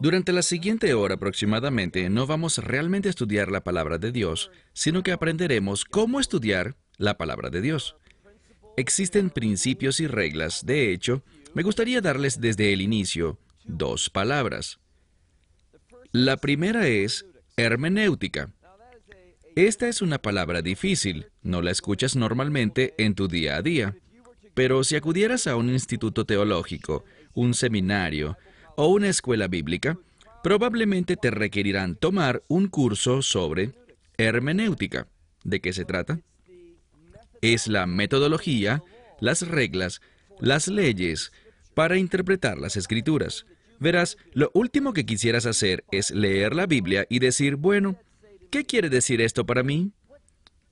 Durante la siguiente hora aproximadamente no vamos realmente a estudiar la palabra de Dios, sino que aprenderemos cómo estudiar la palabra de Dios. Existen principios y reglas, de hecho, me gustaría darles desde el inicio dos palabras. La primera es hermenéutica. Esta es una palabra difícil, no la escuchas normalmente en tu día a día, pero si acudieras a un instituto teológico, un seminario o una escuela bíblica, probablemente te requerirán tomar un curso sobre hermenéutica. ¿De qué se trata? Es la metodología, las reglas, las leyes para interpretar las escrituras. Verás, lo último que quisieras hacer es leer la Biblia y decir, bueno, ¿Qué quiere decir esto para mí?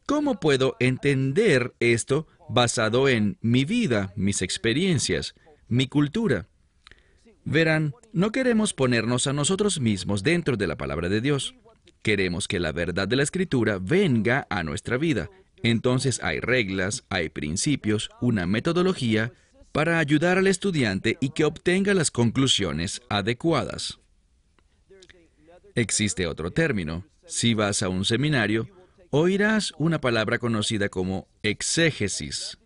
¿Cómo puedo entender esto basado en mi vida, mis experiencias, mi cultura? Verán, no queremos ponernos a nosotros mismos dentro de la palabra de Dios. Queremos que la verdad de la escritura venga a nuestra vida. Entonces hay reglas, hay principios, una metodología para ayudar al estudiante y que obtenga las conclusiones adecuadas. Existe otro término, si vas a un seminario, oirás una palabra conocida como exégesis.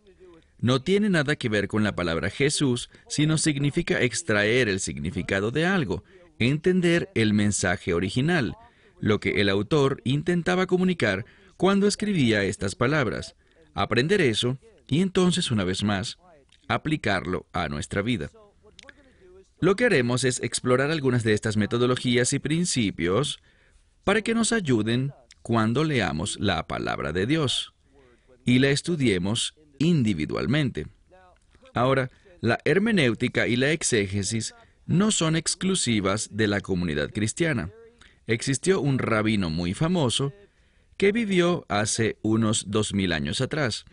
No tiene nada que ver con la palabra Jesús, sino significa extraer el significado de algo, entender el mensaje original, lo que el autor intentaba comunicar cuando escribía estas palabras, aprender eso y entonces, una vez más, aplicarlo a nuestra vida. Lo que haremos es explorar algunas de estas metodologías y principios para que nos ayuden cuando leamos la palabra de Dios y la estudiemos individualmente. Ahora, la hermenéutica y la exégesis no son exclusivas de la comunidad cristiana. Existió un rabino muy famoso que vivió hace unos dos mil años atrás,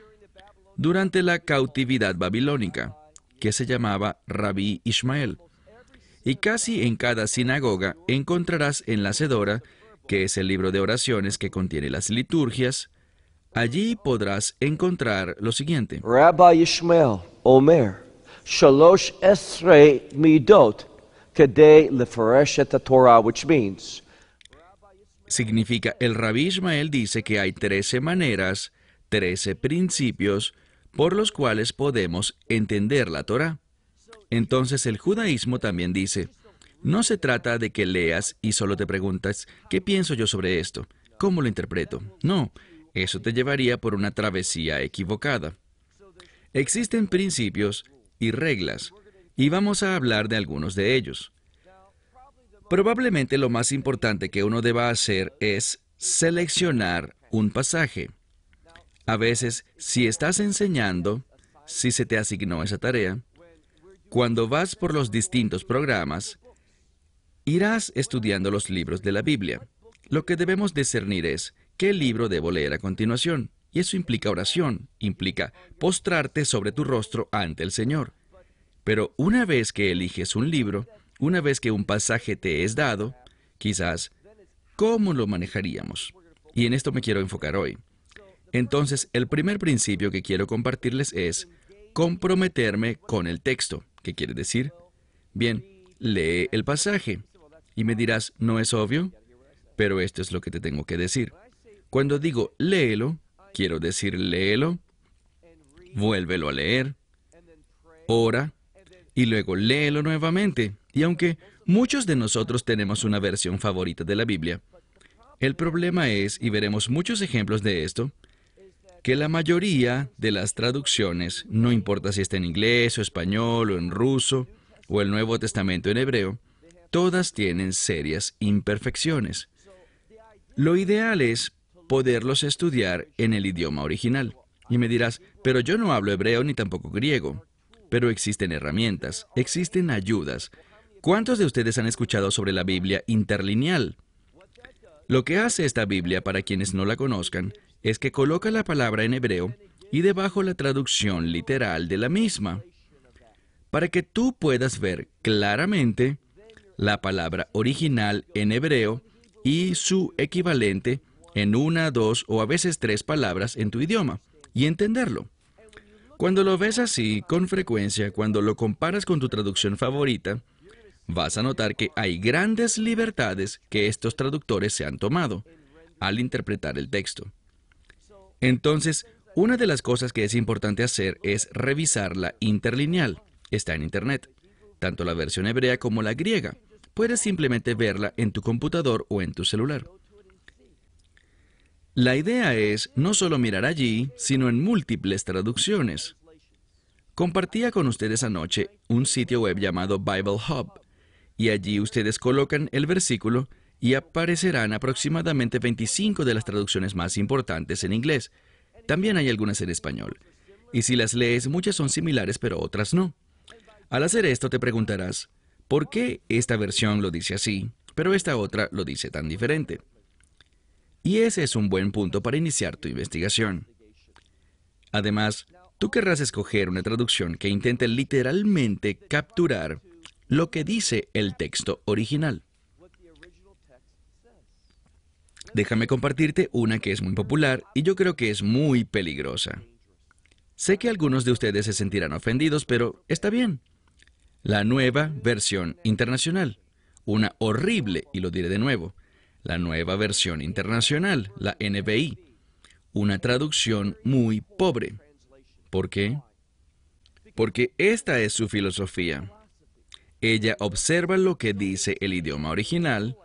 durante la cautividad babilónica, que se llamaba Rabí Ismael. Y casi en cada sinagoga encontrarás en la Cedora que es el libro de oraciones que contiene las liturgias, allí podrás encontrar lo siguiente. Rabbi Ishmael Omer, Shalosh Esrei Midot, Kedei Torah, which means Significa, el rabí Ismael dice que hay trece maneras, trece principios por los cuales podemos entender la Torah. Entonces el judaísmo también dice, no se trata de que leas y solo te preguntas, ¿qué pienso yo sobre esto? ¿Cómo lo interpreto? No, eso te llevaría por una travesía equivocada. Existen principios y reglas, y vamos a hablar de algunos de ellos. Probablemente lo más importante que uno deba hacer es seleccionar un pasaje. A veces, si estás enseñando, si se te asignó esa tarea, cuando vas por los distintos programas, Irás estudiando los libros de la Biblia. Lo que debemos discernir es qué libro debo leer a continuación. Y eso implica oración, implica postrarte sobre tu rostro ante el Señor. Pero una vez que eliges un libro, una vez que un pasaje te es dado, quizás, ¿cómo lo manejaríamos? Y en esto me quiero enfocar hoy. Entonces, el primer principio que quiero compartirles es comprometerme con el texto. ¿Qué quiere decir? Bien, lee el pasaje. Y me dirás, ¿no es obvio? Pero esto es lo que te tengo que decir. Cuando digo léelo, quiero decir léelo, vuélvelo a leer, ora, y luego léelo nuevamente. Y aunque muchos de nosotros tenemos una versión favorita de la Biblia, el problema es, y veremos muchos ejemplos de esto, que la mayoría de las traducciones, no importa si está en inglés o español o en ruso o el Nuevo Testamento en hebreo, todas tienen serias imperfecciones. Lo ideal es poderlos estudiar en el idioma original. Y me dirás, pero yo no hablo hebreo ni tampoco griego. Pero existen herramientas, existen ayudas. ¿Cuántos de ustedes han escuchado sobre la Biblia interlineal? Lo que hace esta Biblia, para quienes no la conozcan, es que coloca la palabra en hebreo y debajo la traducción literal de la misma, para que tú puedas ver claramente la palabra original en hebreo y su equivalente en una, dos o a veces tres palabras en tu idioma y entenderlo. Cuando lo ves así, con frecuencia, cuando lo comparas con tu traducción favorita, vas a notar que hay grandes libertades que estos traductores se han tomado al interpretar el texto. Entonces, una de las cosas que es importante hacer es revisar la interlineal. Está en Internet, tanto la versión hebrea como la griega. Puedes simplemente verla en tu computador o en tu celular. La idea es no solo mirar allí, sino en múltiples traducciones. Compartía con ustedes anoche un sitio web llamado Bible Hub, y allí ustedes colocan el versículo y aparecerán aproximadamente 25 de las traducciones más importantes en inglés. También hay algunas en español. Y si las lees, muchas son similares, pero otras no. Al hacer esto te preguntarás, ¿por qué esta versión lo dice así, pero esta otra lo dice tan diferente? Y ese es un buen punto para iniciar tu investigación. Además, tú querrás escoger una traducción que intente literalmente capturar lo que dice el texto original. Déjame compartirte una que es muy popular y yo creo que es muy peligrosa. Sé que algunos de ustedes se sentirán ofendidos, pero está bien. La nueva versión internacional. Una horrible, y lo diré de nuevo, la nueva versión internacional, la NBI. Una traducción muy pobre. ¿Por qué? Porque esta es su filosofía. Ella observa lo que dice el idioma original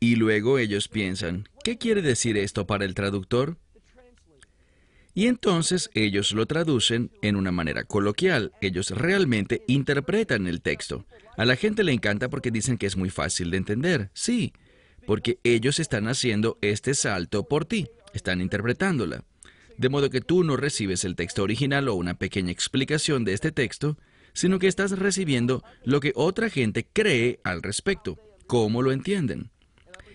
y luego ellos piensan, ¿qué quiere decir esto para el traductor? Y entonces ellos lo traducen en una manera coloquial. Ellos realmente interpretan el texto. A la gente le encanta porque dicen que es muy fácil de entender. Sí, porque ellos están haciendo este salto por ti. Están interpretándola. De modo que tú no recibes el texto original o una pequeña explicación de este texto, sino que estás recibiendo lo que otra gente cree al respecto, cómo lo entienden.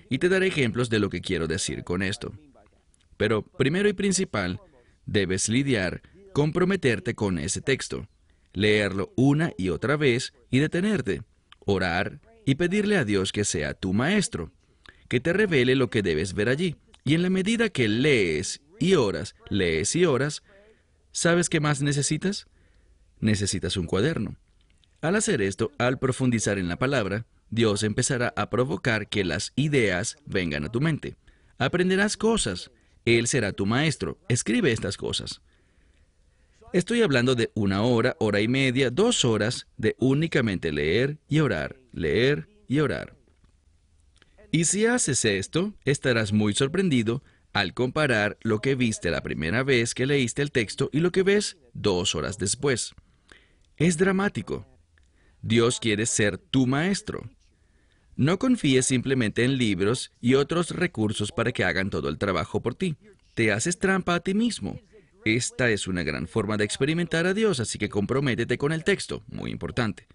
Y te daré ejemplos de lo que quiero decir con esto. Pero primero y principal, debes lidiar, comprometerte con ese texto, leerlo una y otra vez y detenerte, orar y pedirle a Dios que sea tu maestro, que te revele lo que debes ver allí. Y en la medida que lees y oras, lees y oras, ¿sabes qué más necesitas? Necesitas un cuaderno. Al hacer esto, al profundizar en la palabra, Dios empezará a provocar que las ideas vengan a tu mente. Aprenderás cosas. Él será tu maestro. Escribe estas cosas. Estoy hablando de una hora, hora y media, dos horas de únicamente leer y orar, leer y orar. Y si haces esto, estarás muy sorprendido al comparar lo que viste la primera vez que leíste el texto y lo que ves dos horas después. Es dramático. Dios quiere ser tu maestro. No confíes simplemente en libros y otros recursos para que hagan todo el trabajo por ti. Te haces trampa a ti mismo. Esta es una gran forma de experimentar a Dios, así que comprométete con el texto, muy importante.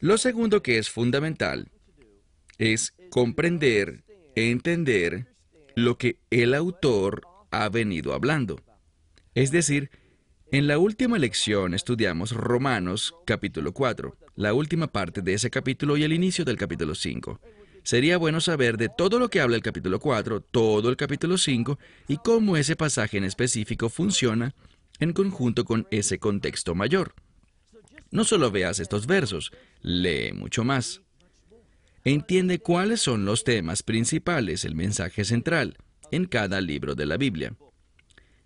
Lo segundo que es fundamental es comprender, entender lo que el autor ha venido hablando. Es decir, en la última lección estudiamos Romanos capítulo 4 la última parte de ese capítulo y el inicio del capítulo 5. Sería bueno saber de todo lo que habla el capítulo 4, todo el capítulo 5 y cómo ese pasaje en específico funciona en conjunto con ese contexto mayor. No solo veas estos versos, lee mucho más. Entiende cuáles son los temas principales, el mensaje central, en cada libro de la Biblia.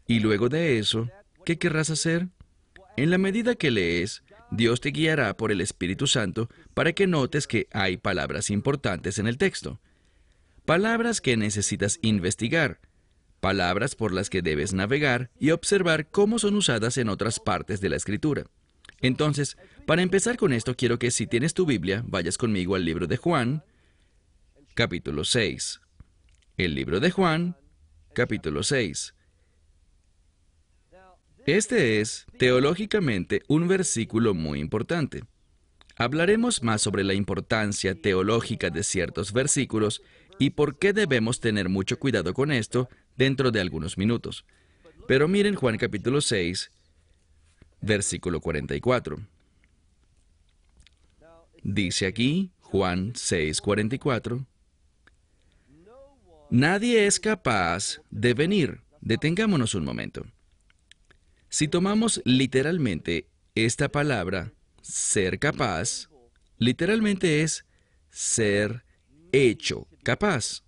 Y luego de eso, ¿qué querrás hacer? En la medida que lees, Dios te guiará por el Espíritu Santo para que notes que hay palabras importantes en el texto. Palabras que necesitas investigar, palabras por las que debes navegar y observar cómo son usadas en otras partes de la Escritura. Entonces, para empezar con esto, quiero que si tienes tu Biblia, vayas conmigo al libro de Juan, capítulo 6. El libro de Juan, capítulo 6. Este es, teológicamente, un versículo muy importante. Hablaremos más sobre la importancia teológica de ciertos versículos y por qué debemos tener mucho cuidado con esto dentro de algunos minutos. Pero miren Juan capítulo 6, versículo 44. Dice aquí, Juan 6, 44, Nadie es capaz de venir. Detengámonos un momento. Si tomamos literalmente esta palabra, ser capaz, literalmente es ser hecho capaz.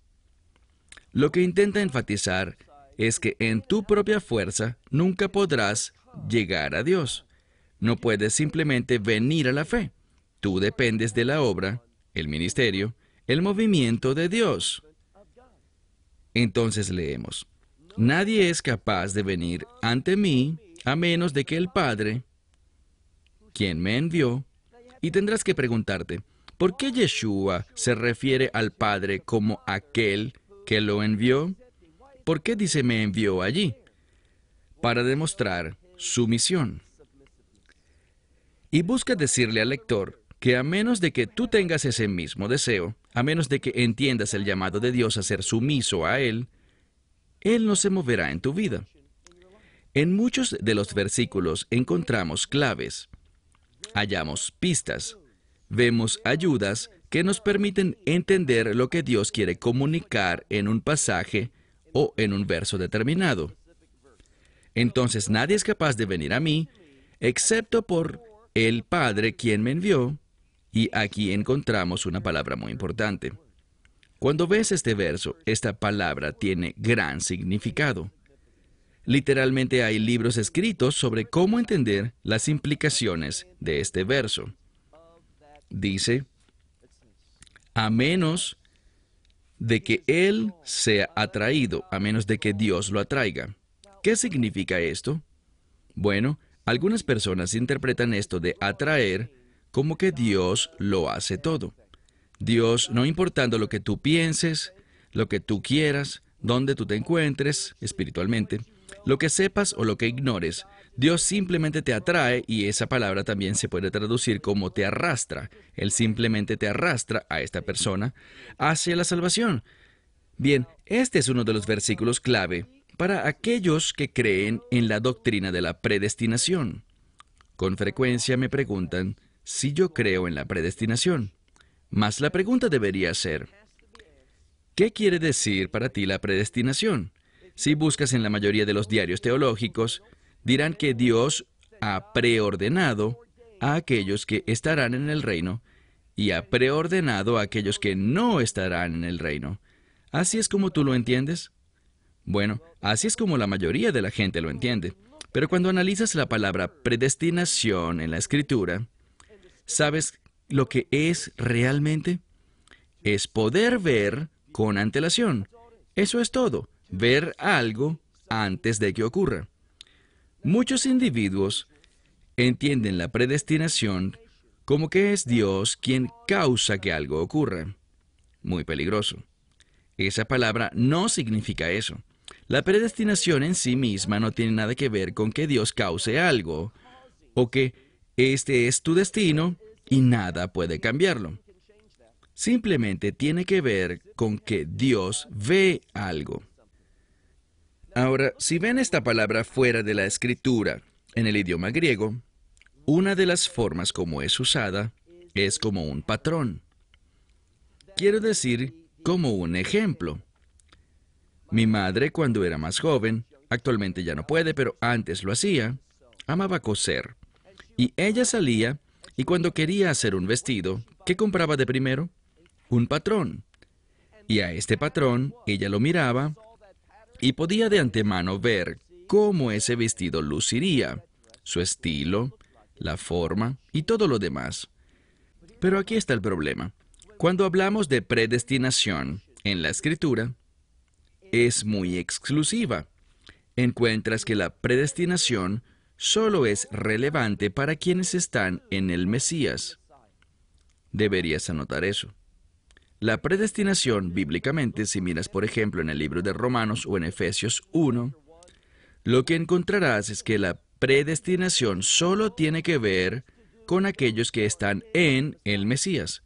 Lo que intenta enfatizar es que en tu propia fuerza nunca podrás llegar a Dios. No puedes simplemente venir a la fe. Tú dependes de la obra, el ministerio, el movimiento de Dios. Entonces leemos, Nadie es capaz de venir ante mí a menos de que el Padre, quien me envió, y tendrás que preguntarte, ¿por qué Yeshua se refiere al Padre como aquel que lo envió? ¿Por qué dice me envió allí? Para demostrar su misión. Y busca decirle al lector que a menos de que tú tengas ese mismo deseo, a menos de que entiendas el llamado de Dios a ser sumiso a Él, Él no se moverá en tu vida. En muchos de los versículos encontramos claves, hallamos pistas, vemos ayudas que nos permiten entender lo que Dios quiere comunicar en un pasaje o en un verso determinado. Entonces nadie es capaz de venir a mí, excepto por el Padre quien me envió, y aquí encontramos una palabra muy importante. Cuando ves este verso, esta palabra tiene gran significado. Literalmente hay libros escritos sobre cómo entender las implicaciones de este verso. Dice, a menos de que Él sea atraído, a menos de que Dios lo atraiga. ¿Qué significa esto? Bueno, algunas personas interpretan esto de atraer como que Dios lo hace todo. Dios, no importando lo que tú pienses, lo que tú quieras, dónde tú te encuentres espiritualmente, lo que sepas o lo que ignores, Dios simplemente te atrae y esa palabra también se puede traducir como te arrastra. Él simplemente te arrastra a esta persona hacia la salvación. Bien, este es uno de los versículos clave para aquellos que creen en la doctrina de la predestinación. Con frecuencia me preguntan si yo creo en la predestinación. Mas la pregunta debería ser, ¿qué quiere decir para ti la predestinación? Si buscas en la mayoría de los diarios teológicos, dirán que Dios ha preordenado a aquellos que estarán en el reino y ha preordenado a aquellos que no estarán en el reino. ¿Así es como tú lo entiendes? Bueno, así es como la mayoría de la gente lo entiende. Pero cuando analizas la palabra predestinación en la escritura, ¿sabes lo que es realmente? Es poder ver con antelación. Eso es todo ver algo antes de que ocurra. Muchos individuos entienden la predestinación como que es Dios quien causa que algo ocurra. Muy peligroso. Esa palabra no significa eso. La predestinación en sí misma no tiene nada que ver con que Dios cause algo o que este es tu destino y nada puede cambiarlo. Simplemente tiene que ver con que Dios ve algo. Ahora, si ven esta palabra fuera de la escritura en el idioma griego, una de las formas como es usada es como un patrón. Quiero decir, como un ejemplo. Mi madre, cuando era más joven, actualmente ya no puede, pero antes lo hacía, amaba coser. Y ella salía y cuando quería hacer un vestido, ¿qué compraba de primero? Un patrón. Y a este patrón ella lo miraba y podía de antemano ver cómo ese vestido luciría, su estilo, la forma y todo lo demás. Pero aquí está el problema. Cuando hablamos de predestinación en la escritura, es muy exclusiva. Encuentras que la predestinación solo es relevante para quienes están en el Mesías. Deberías anotar eso. La predestinación, bíblicamente, si miras por ejemplo en el libro de Romanos o en Efesios 1, lo que encontrarás es que la predestinación solo tiene que ver con aquellos que están en el Mesías.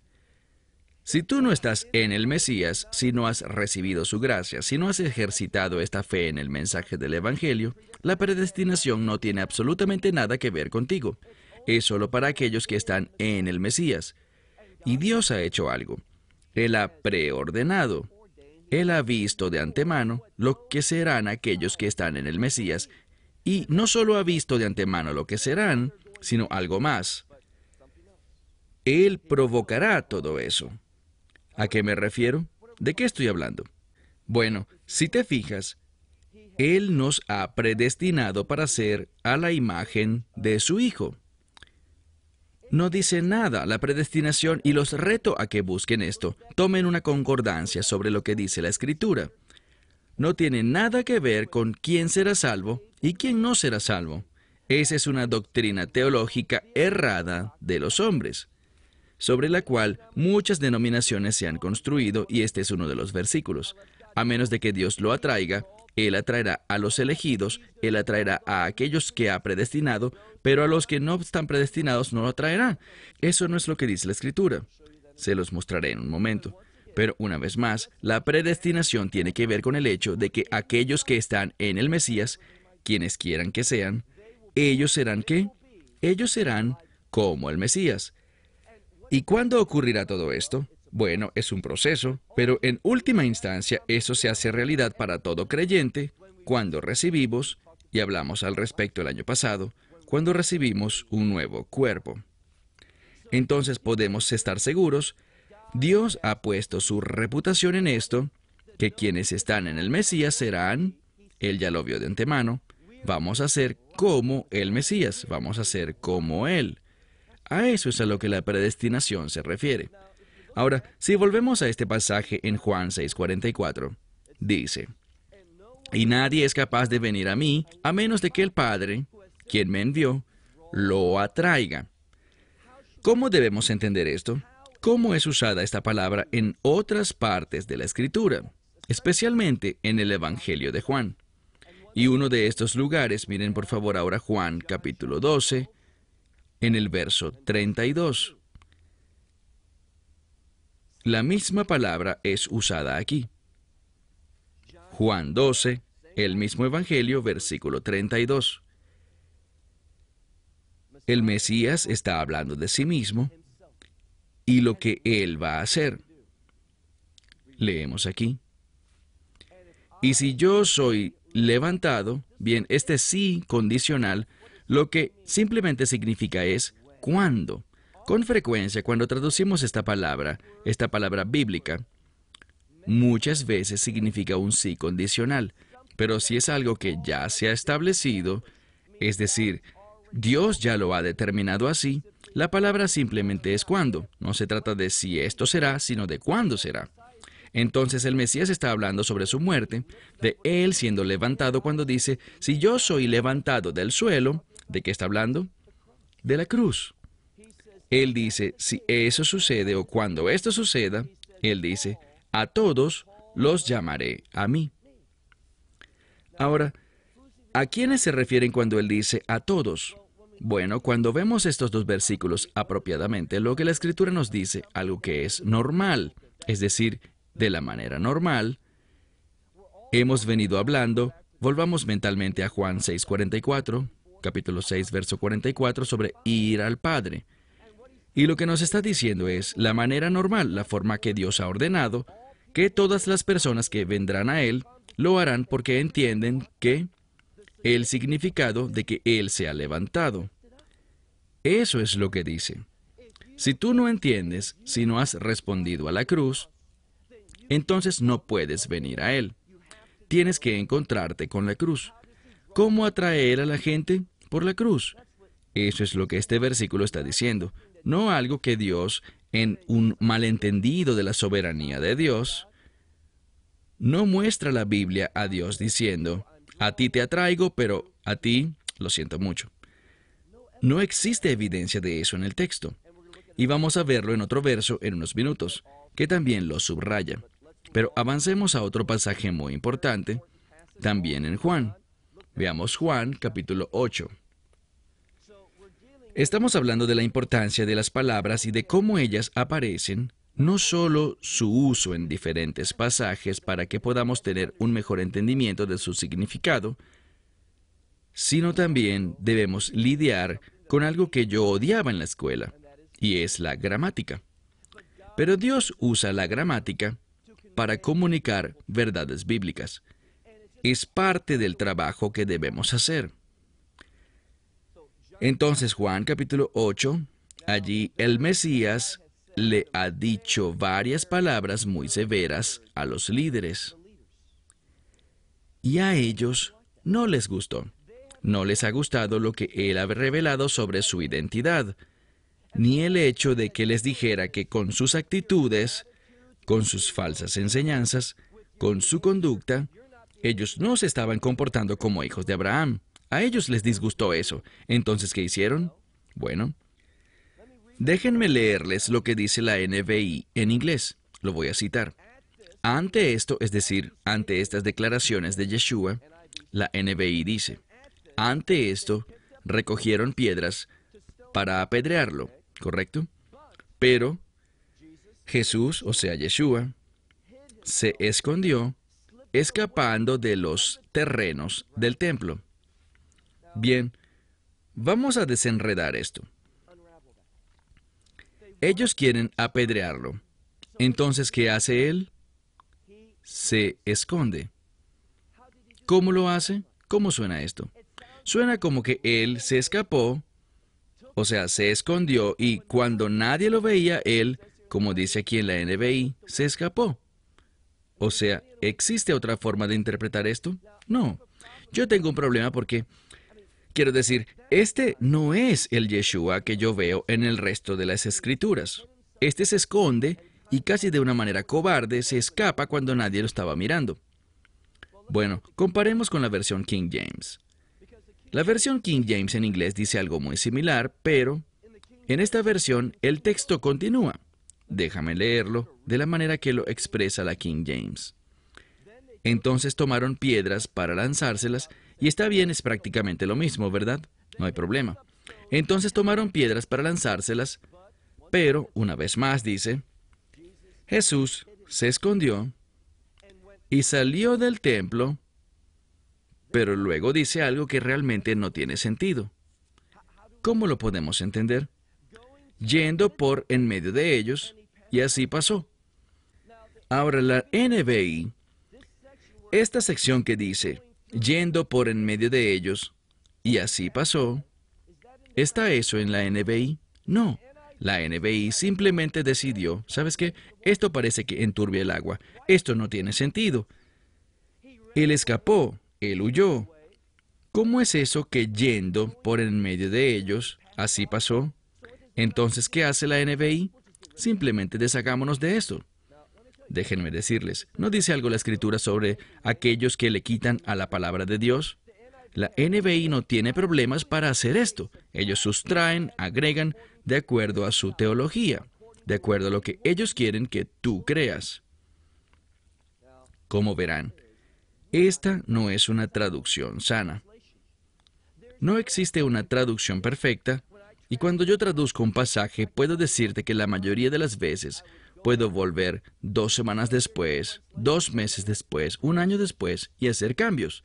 Si tú no estás en el Mesías, si no has recibido su gracia, si no has ejercitado esta fe en el mensaje del Evangelio, la predestinación no tiene absolutamente nada que ver contigo. Es solo para aquellos que están en el Mesías. Y Dios ha hecho algo. Él ha preordenado. Él ha visto de antemano lo que serán aquellos que están en el Mesías, y no solo ha visto de antemano lo que serán, sino algo más. Él provocará todo eso. ¿A qué me refiero? ¿De qué estoy hablando? Bueno, si te fijas, Él nos ha predestinado para ser a la imagen de su Hijo. No dice nada la predestinación y los reto a que busquen esto. Tomen una concordancia sobre lo que dice la Escritura. No tiene nada que ver con quién será salvo y quién no será salvo. Esa es una doctrina teológica errada de los hombres sobre la cual muchas denominaciones se han construido y este es uno de los versículos. A menos de que Dios lo atraiga, Él atraerá a los elegidos, Él atraerá a aquellos que ha predestinado, pero a los que no están predestinados no lo atraerá. Eso no es lo que dice la Escritura. Se los mostraré en un momento. Pero una vez más, la predestinación tiene que ver con el hecho de que aquellos que están en el Mesías, quienes quieran que sean, ellos serán qué? Ellos serán como el Mesías. ¿Y cuándo ocurrirá todo esto? Bueno, es un proceso, pero en última instancia eso se hace realidad para todo creyente cuando recibimos, y hablamos al respecto el año pasado, cuando recibimos un nuevo cuerpo. Entonces podemos estar seguros, Dios ha puesto su reputación en esto, que quienes están en el Mesías serán, Él ya lo vio de antemano, vamos a ser como el Mesías, vamos a ser como Él. A eso es a lo que la predestinación se refiere. Ahora, si volvemos a este pasaje en Juan 6:44, dice, y nadie es capaz de venir a mí a menos de que el Padre, quien me envió, lo atraiga. ¿Cómo debemos entender esto? ¿Cómo es usada esta palabra en otras partes de la Escritura, especialmente en el Evangelio de Juan? Y uno de estos lugares, miren por favor ahora Juan capítulo 12, en el verso 32. La misma palabra es usada aquí. Juan 12, el mismo Evangelio, versículo 32. El Mesías está hablando de sí mismo y lo que él va a hacer. Leemos aquí. Y si yo soy levantado, bien, este sí condicional lo que simplemente significa es cuándo. Con frecuencia, cuando traducimos esta palabra, esta palabra bíblica, muchas veces significa un sí condicional. Pero si es algo que ya se ha establecido, es decir, Dios ya lo ha determinado así, la palabra simplemente es cuándo. No se trata de si esto será, sino de cuándo será. Entonces el Mesías está hablando sobre su muerte, de Él siendo levantado cuando dice, si yo soy levantado del suelo, ¿De qué está hablando? De la cruz. Él dice, si eso sucede o cuando esto suceda, Él dice, a todos los llamaré a mí. Ahora, ¿a quiénes se refieren cuando Él dice a todos? Bueno, cuando vemos estos dos versículos apropiadamente, lo que la Escritura nos dice, algo que es normal, es decir, de la manera normal, hemos venido hablando, volvamos mentalmente a Juan 6:44, capítulo 6, verso 44, sobre ir al Padre. Y lo que nos está diciendo es la manera normal, la forma que Dios ha ordenado, que todas las personas que vendrán a Él lo harán porque entienden que el significado de que Él se ha levantado. Eso es lo que dice. Si tú no entiendes, si no has respondido a la cruz, entonces no puedes venir a Él. Tienes que encontrarte con la cruz. ¿Cómo atraer a la gente? Por la cruz. Eso es lo que este versículo está diciendo, no algo que Dios, en un malentendido de la soberanía de Dios, no muestra la Biblia a Dios diciendo, a ti te atraigo, pero a ti lo siento mucho. No existe evidencia de eso en el texto. Y vamos a verlo en otro verso en unos minutos, que también lo subraya. Pero avancemos a otro pasaje muy importante, también en Juan. Veamos Juan capítulo 8. Estamos hablando de la importancia de las palabras y de cómo ellas aparecen, no solo su uso en diferentes pasajes para que podamos tener un mejor entendimiento de su significado, sino también debemos lidiar con algo que yo odiaba en la escuela, y es la gramática. Pero Dios usa la gramática para comunicar verdades bíblicas. Es parte del trabajo que debemos hacer. Entonces Juan capítulo 8, Allí el Mesías le ha dicho varias palabras muy severas a los líderes. Y a ellos no les gustó. No les ha gustado lo que él ha revelado sobre su identidad, ni el hecho de que les dijera que con sus actitudes, con sus falsas enseñanzas, con su conducta, ellos no se estaban comportando como hijos de Abraham. A ellos les disgustó eso. Entonces, ¿qué hicieron? Bueno, déjenme leerles lo que dice la NBI en inglés. Lo voy a citar. Ante esto, es decir, ante estas declaraciones de Yeshua, la NBI dice, ante esto, recogieron piedras para apedrearlo, ¿correcto? Pero Jesús, o sea, Yeshua, se escondió escapando de los terrenos del templo. Bien, vamos a desenredar esto. Ellos quieren apedrearlo. Entonces, ¿qué hace él? Se esconde. ¿Cómo lo hace? ¿Cómo suena esto? Suena como que él se escapó, o sea, se escondió y cuando nadie lo veía, él, como dice aquí en la NBI, se escapó. O sea, ¿existe otra forma de interpretar esto? No. Yo tengo un problema porque, quiero decir, este no es el Yeshua que yo veo en el resto de las escrituras. Este se esconde y casi de una manera cobarde se escapa cuando nadie lo estaba mirando. Bueno, comparemos con la versión King James. La versión King James en inglés dice algo muy similar, pero en esta versión el texto continúa. Déjame leerlo de la manera que lo expresa la King James. Entonces tomaron piedras para lanzárselas, y está bien, es prácticamente lo mismo, ¿verdad? No hay problema. Entonces tomaron piedras para lanzárselas, pero, una vez más dice, Jesús se escondió y salió del templo, pero luego dice algo que realmente no tiene sentido. ¿Cómo lo podemos entender? Yendo por en medio de ellos, y así pasó. Ahora la NBI, esta sección que dice, yendo por en medio de ellos, y así pasó, ¿está eso en la NBI? No. La NBI simplemente decidió, ¿sabes qué? Esto parece que enturbia el agua. Esto no tiene sentido. Él escapó, él huyó. ¿Cómo es eso que yendo por en medio de ellos, así pasó? Entonces, ¿qué hace la NBI? Simplemente deshagámonos de esto. Déjenme decirles, ¿no dice algo la escritura sobre aquellos que le quitan a la palabra de Dios? La NBI no tiene problemas para hacer esto. Ellos sustraen, agregan, de acuerdo a su teología, de acuerdo a lo que ellos quieren que tú creas. Como verán, esta no es una traducción sana. No existe una traducción perfecta y cuando yo traduzco un pasaje, puedo decirte que la mayoría de las veces puedo volver dos semanas después, dos meses después, un año después y hacer cambios.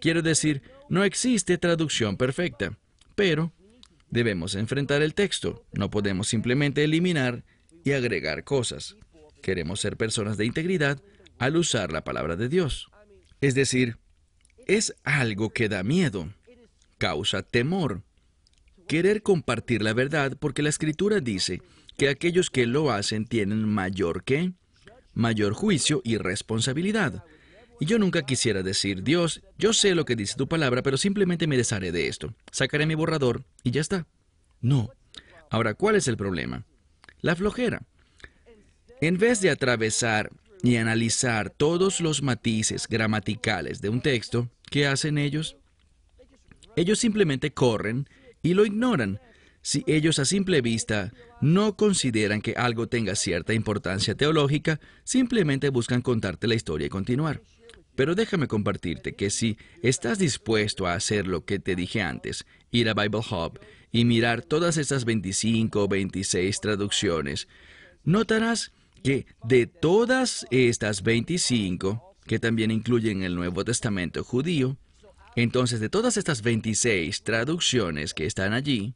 Quiero decir, no existe traducción perfecta, pero debemos enfrentar el texto. No podemos simplemente eliminar y agregar cosas. Queremos ser personas de integridad al usar la palabra de Dios. Es decir, es algo que da miedo, causa temor, querer compartir la verdad porque la escritura dice que aquellos que lo hacen tienen mayor que mayor juicio y responsabilidad. Y yo nunca quisiera decir, Dios, yo sé lo que dice tu palabra, pero simplemente me desharé de esto. Sacaré mi borrador y ya está. No. Ahora, ¿cuál es el problema? La flojera. En vez de atravesar y analizar todos los matices gramaticales de un texto, ¿qué hacen ellos? Ellos simplemente corren y lo ignoran. Si ellos a simple vista no consideran que algo tenga cierta importancia teológica, simplemente buscan contarte la historia y continuar. Pero déjame compartirte que si estás dispuesto a hacer lo que te dije antes, ir a Bible Hub y mirar todas estas 25 o 26 traducciones, notarás que de todas estas 25, que también incluyen el Nuevo Testamento judío, entonces, de todas estas 26 traducciones que están allí,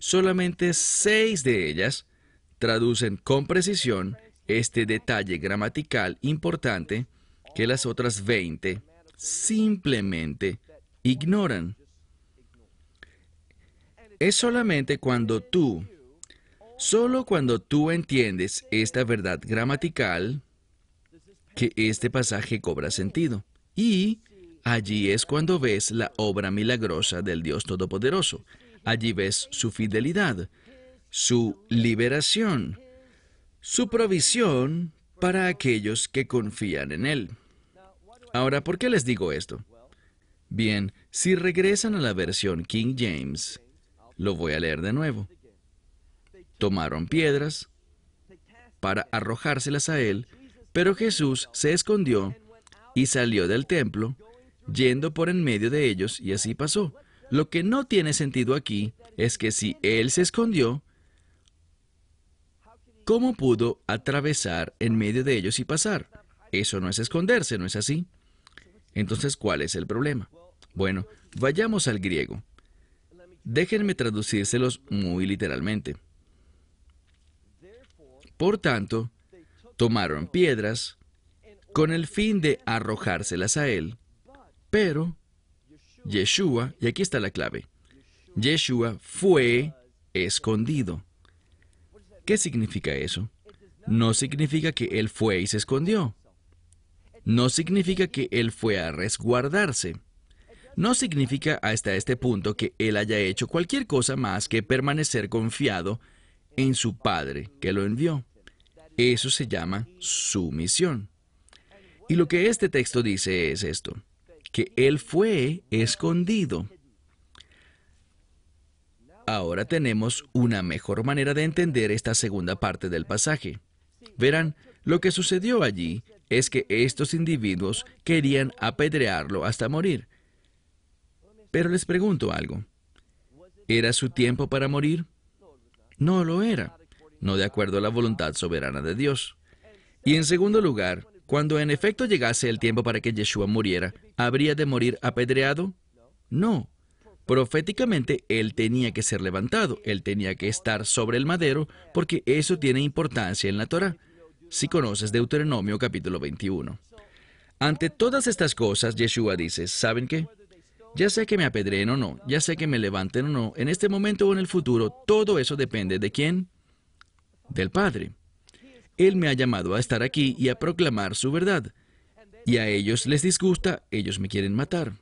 solamente 6 de ellas traducen con precisión este detalle gramatical importante que las otras 20 simplemente ignoran. Es solamente cuando tú Solo cuando tú entiendes esta verdad gramatical que este pasaje cobra sentido. Y allí es cuando ves la obra milagrosa del Dios Todopoderoso. Allí ves su fidelidad, su liberación, su provisión para aquellos que confían en Él. Ahora, ¿por qué les digo esto? Bien, si regresan a la versión King James, lo voy a leer de nuevo. Tomaron piedras para arrojárselas a él, pero Jesús se escondió y salió del templo, yendo por en medio de ellos, y así pasó. Lo que no tiene sentido aquí es que si él se escondió, ¿cómo pudo atravesar en medio de ellos y pasar? Eso no es esconderse, ¿no es así? Entonces, ¿cuál es el problema? Bueno, vayamos al griego. Déjenme traducírselos muy literalmente. Por tanto, tomaron piedras con el fin de arrojárselas a él, pero Yeshua, y aquí está la clave, Yeshua fue escondido. ¿Qué significa eso? No significa que él fue y se escondió. No significa que él fue a resguardarse. No significa hasta este punto que él haya hecho cualquier cosa más que permanecer confiado en su Padre que lo envió. Eso se llama sumisión. Y lo que este texto dice es esto, que él fue escondido. Ahora tenemos una mejor manera de entender esta segunda parte del pasaje. Verán, lo que sucedió allí es que estos individuos querían apedrearlo hasta morir. Pero les pregunto algo. ¿Era su tiempo para morir? No lo era, no de acuerdo a la voluntad soberana de Dios. Y en segundo lugar, cuando en efecto llegase el tiempo para que Yeshua muriera, ¿habría de morir apedreado? No. Proféticamente, él tenía que ser levantado, él tenía que estar sobre el madero, porque eso tiene importancia en la Torah si conoces Deuteronomio capítulo 21. Ante todas estas cosas, Yeshua dice, ¿saben qué? Ya sé que me apedreen o no, ya sé que me levanten o no, en este momento o en el futuro, todo eso depende de quién? Del Padre. Él me ha llamado a estar aquí y a proclamar su verdad. Y a ellos les disgusta, ellos me quieren matar.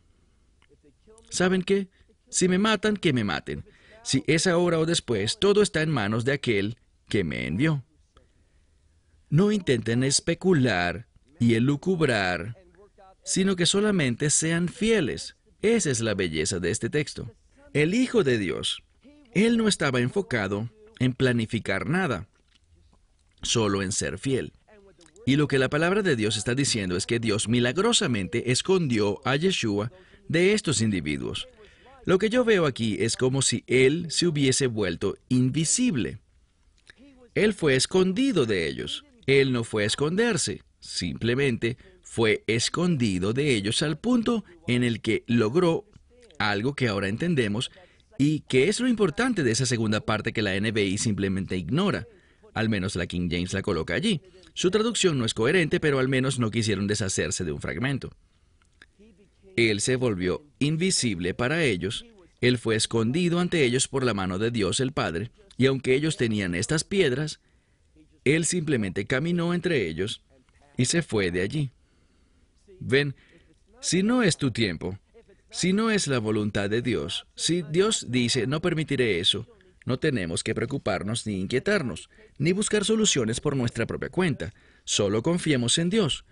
¿Saben qué? Si me matan, que me maten. Si es ahora o después, todo está en manos de aquel que me envió. No intenten especular y elucubrar, sino que solamente sean fieles. Esa es la belleza de este texto. El Hijo de Dios, Él no estaba enfocado en planificar nada, solo en ser fiel. Y lo que la palabra de Dios está diciendo es que Dios milagrosamente escondió a Yeshua de estos individuos. Lo que yo veo aquí es como si Él se hubiese vuelto invisible. Él fue escondido de ellos. Él no fue a esconderse, simplemente fue escondido de ellos al punto en el que logró algo que ahora entendemos y que es lo importante de esa segunda parte que la NBI simplemente ignora. Al menos la King James la coloca allí. Su traducción no es coherente, pero al menos no quisieron deshacerse de un fragmento. Él se volvió invisible para ellos, Él fue escondido ante ellos por la mano de Dios el Padre, y aunque ellos tenían estas piedras, él simplemente caminó entre ellos y se fue de allí. Ven, si no es tu tiempo, si no es la voluntad de Dios, si Dios dice no permitiré eso, no tenemos que preocuparnos ni inquietarnos, ni buscar soluciones por nuestra propia cuenta. Solo confiemos en Dios.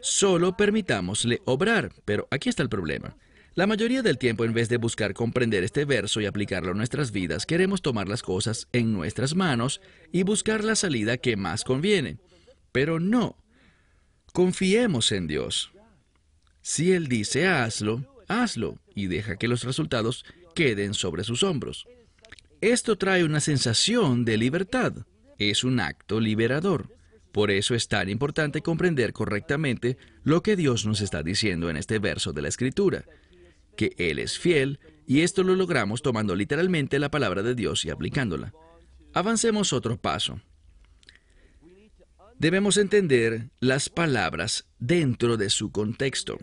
Solo permitámosle obrar. Pero aquí está el problema. La mayoría del tiempo, en vez de buscar comprender este verso y aplicarlo a nuestras vidas, queremos tomar las cosas en nuestras manos y buscar la salida que más conviene. Pero no. Confiemos en Dios. Si Él dice hazlo, hazlo y deja que los resultados queden sobre sus hombros. Esto trae una sensación de libertad. Es un acto liberador. Por eso es tan importante comprender correctamente lo que Dios nos está diciendo en este verso de la Escritura que Él es fiel, y esto lo logramos tomando literalmente la palabra de Dios y aplicándola. Avancemos otro paso. Debemos entender las palabras dentro de su contexto.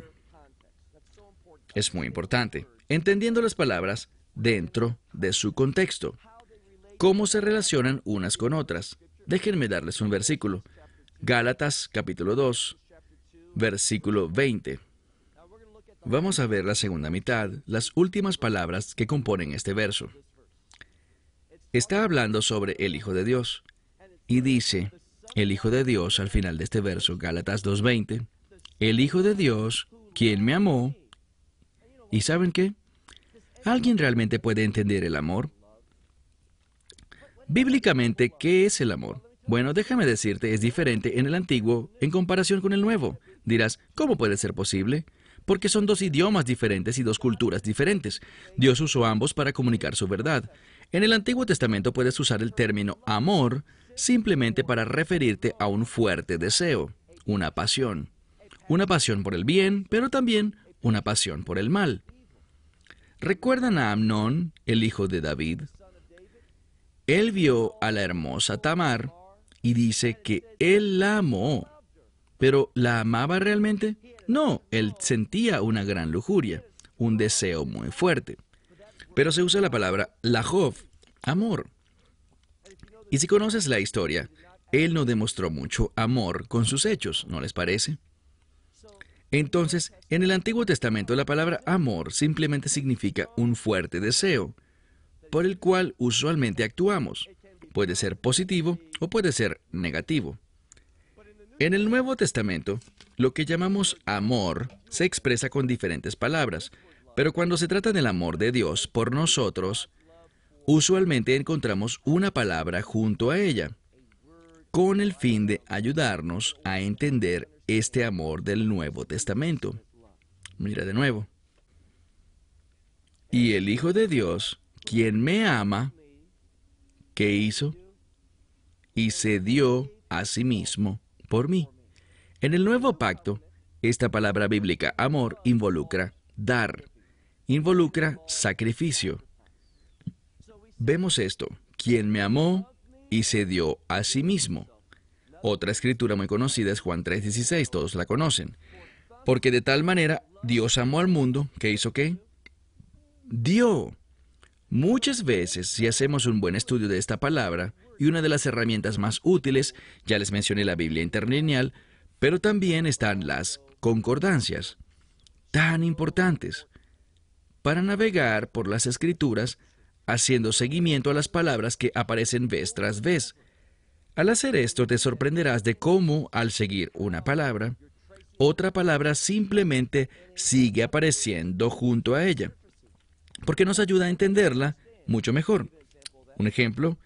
Es muy importante, entendiendo las palabras dentro de su contexto. cómo se relacionan unas con otras. Déjenme darles un versículo. Gálatas capítulo 2, versículo 20. Vamos a ver la segunda mitad, las últimas palabras que componen este verso. Está hablando sobre el Hijo de Dios y dice, el Hijo de Dios al final de este verso, Gálatas 2.20, el Hijo de Dios, quien me amó, ¿y saben qué? ¿Alguien realmente puede entender el amor? Bíblicamente, ¿qué es el amor? Bueno, déjame decirte, es diferente en el antiguo en comparación con el nuevo. Dirás, ¿cómo puede ser posible? Porque son dos idiomas diferentes y dos culturas diferentes. Dios usó ambos para comunicar su verdad. En el Antiguo Testamento puedes usar el término amor simplemente para referirte a un fuerte deseo, una pasión. Una pasión por el bien, pero también una pasión por el mal. ¿Recuerdan a Amnón, el hijo de David? Él vio a la hermosa Tamar y dice que él la amó. Pero ¿la amaba realmente? No, él sentía una gran lujuria, un deseo muy fuerte. Pero se usa la palabra lajov, amor. Y si conoces la historia, él no demostró mucho amor con sus hechos, ¿no les parece? Entonces, en el Antiguo Testamento la palabra amor simplemente significa un fuerte deseo, por el cual usualmente actuamos. Puede ser positivo o puede ser negativo. En el Nuevo Testamento, lo que llamamos amor se expresa con diferentes palabras, pero cuando se trata del amor de Dios por nosotros, usualmente encontramos una palabra junto a ella, con el fin de ayudarnos a entender este amor del Nuevo Testamento. Mira de nuevo. Y el Hijo de Dios, quien me ama, ¿qué hizo? Y se dio a sí mismo por mí. En el nuevo pacto, esta palabra bíblica amor involucra dar, involucra sacrificio. Vemos esto, quien me amó y se dio a sí mismo. Otra escritura muy conocida es Juan 3:16, todos la conocen. Porque de tal manera Dios amó al mundo que hizo qué? Dio. Muchas veces, si hacemos un buen estudio de esta palabra, y una de las herramientas más útiles, ya les mencioné la Biblia interlineal, pero también están las concordancias, tan importantes, para navegar por las escrituras haciendo seguimiento a las palabras que aparecen vez tras vez. Al hacer esto te sorprenderás de cómo, al seguir una palabra, otra palabra simplemente sigue apareciendo junto a ella porque nos ayuda a entenderla mucho mejor. Un ejemplo,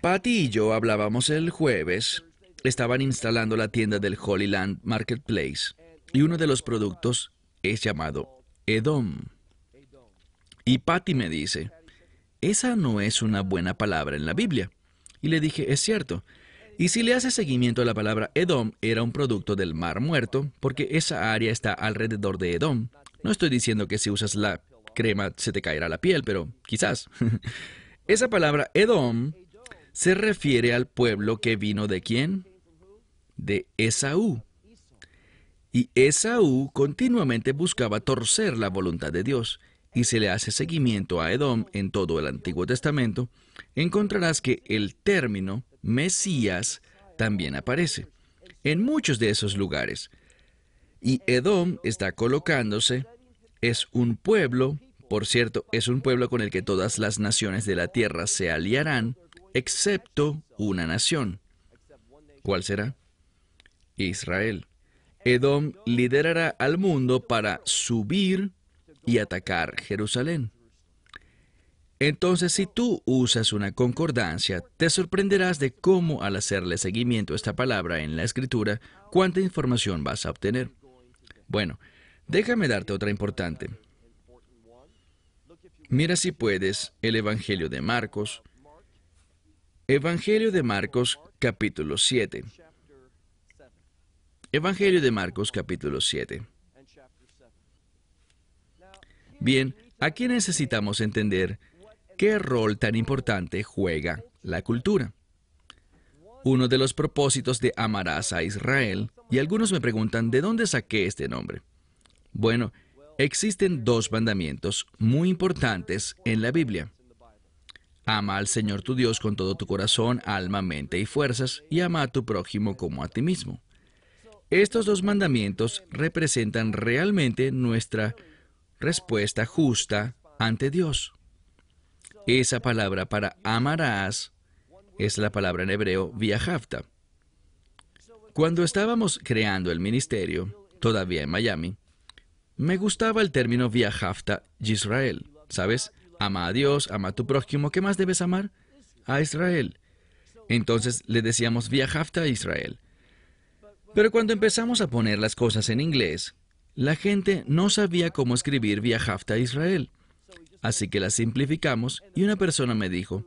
Patty y yo hablábamos el jueves, estaban instalando la tienda del Holy Land Marketplace y uno de los productos es llamado Edom. Y Patty me dice, esa no es una buena palabra en la Biblia. Y le dije, es cierto. Y si le hace seguimiento a la palabra Edom, era un producto del Mar Muerto, porque esa área está alrededor de Edom. No estoy diciendo que si usas la crema se te caerá la piel, pero quizás. Esa palabra Edom se refiere al pueblo que vino de quién? De Esaú. Y Esaú continuamente buscaba torcer la voluntad de Dios, y se le hace seguimiento a Edom en todo el Antiguo Testamento, encontrarás que el término Mesías también aparece en muchos de esos lugares. Y Edom está colocándose es un pueblo, por cierto, es un pueblo con el que todas las naciones de la tierra se aliarán, excepto una nación. ¿Cuál será? Israel. Edom liderará al mundo para subir y atacar Jerusalén. Entonces, si tú usas una concordancia, te sorprenderás de cómo al hacerle seguimiento a esta palabra en la escritura, cuánta información vas a obtener. Bueno, Déjame darte otra importante. Mira si puedes el Evangelio de Marcos. Evangelio de Marcos capítulo 7. Evangelio de Marcos capítulo 7. Bien, aquí necesitamos entender qué rol tan importante juega la cultura. Uno de los propósitos de amarás a Israel, y algunos me preguntan de dónde saqué este nombre. Bueno, existen dos mandamientos muy importantes en la Biblia. Ama al Señor tu Dios con todo tu corazón, alma, mente y fuerzas, y ama a tu prójimo como a ti mismo. Estos dos mandamientos representan realmente nuestra respuesta justa ante Dios. Esa palabra para amarás es la palabra en hebreo viajafta. Cuando estábamos creando el ministerio, todavía en Miami, me gustaba el término viajafta Israel. ¿Sabes? Ama a Dios, ama a tu prójimo. ¿Qué más debes amar? A Israel. Entonces le decíamos viajafta a Israel. Pero cuando empezamos a poner las cosas en inglés, la gente no sabía cómo escribir viajafta a Israel. Así que la simplificamos y una persona me dijo,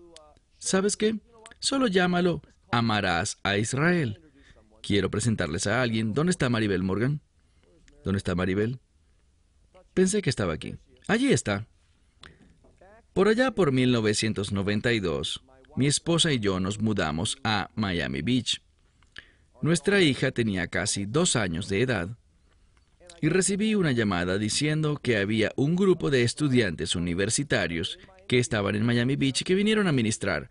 ¿sabes qué? Solo llámalo amarás a Israel. Quiero presentarles a alguien. ¿Dónde está Maribel Morgan? ¿Dónde está Maribel? Pensé que estaba aquí. Allí está. Por allá por 1992, mi esposa y yo nos mudamos a Miami Beach. Nuestra hija tenía casi dos años de edad y recibí una llamada diciendo que había un grupo de estudiantes universitarios que estaban en Miami Beach y que vinieron a ministrar.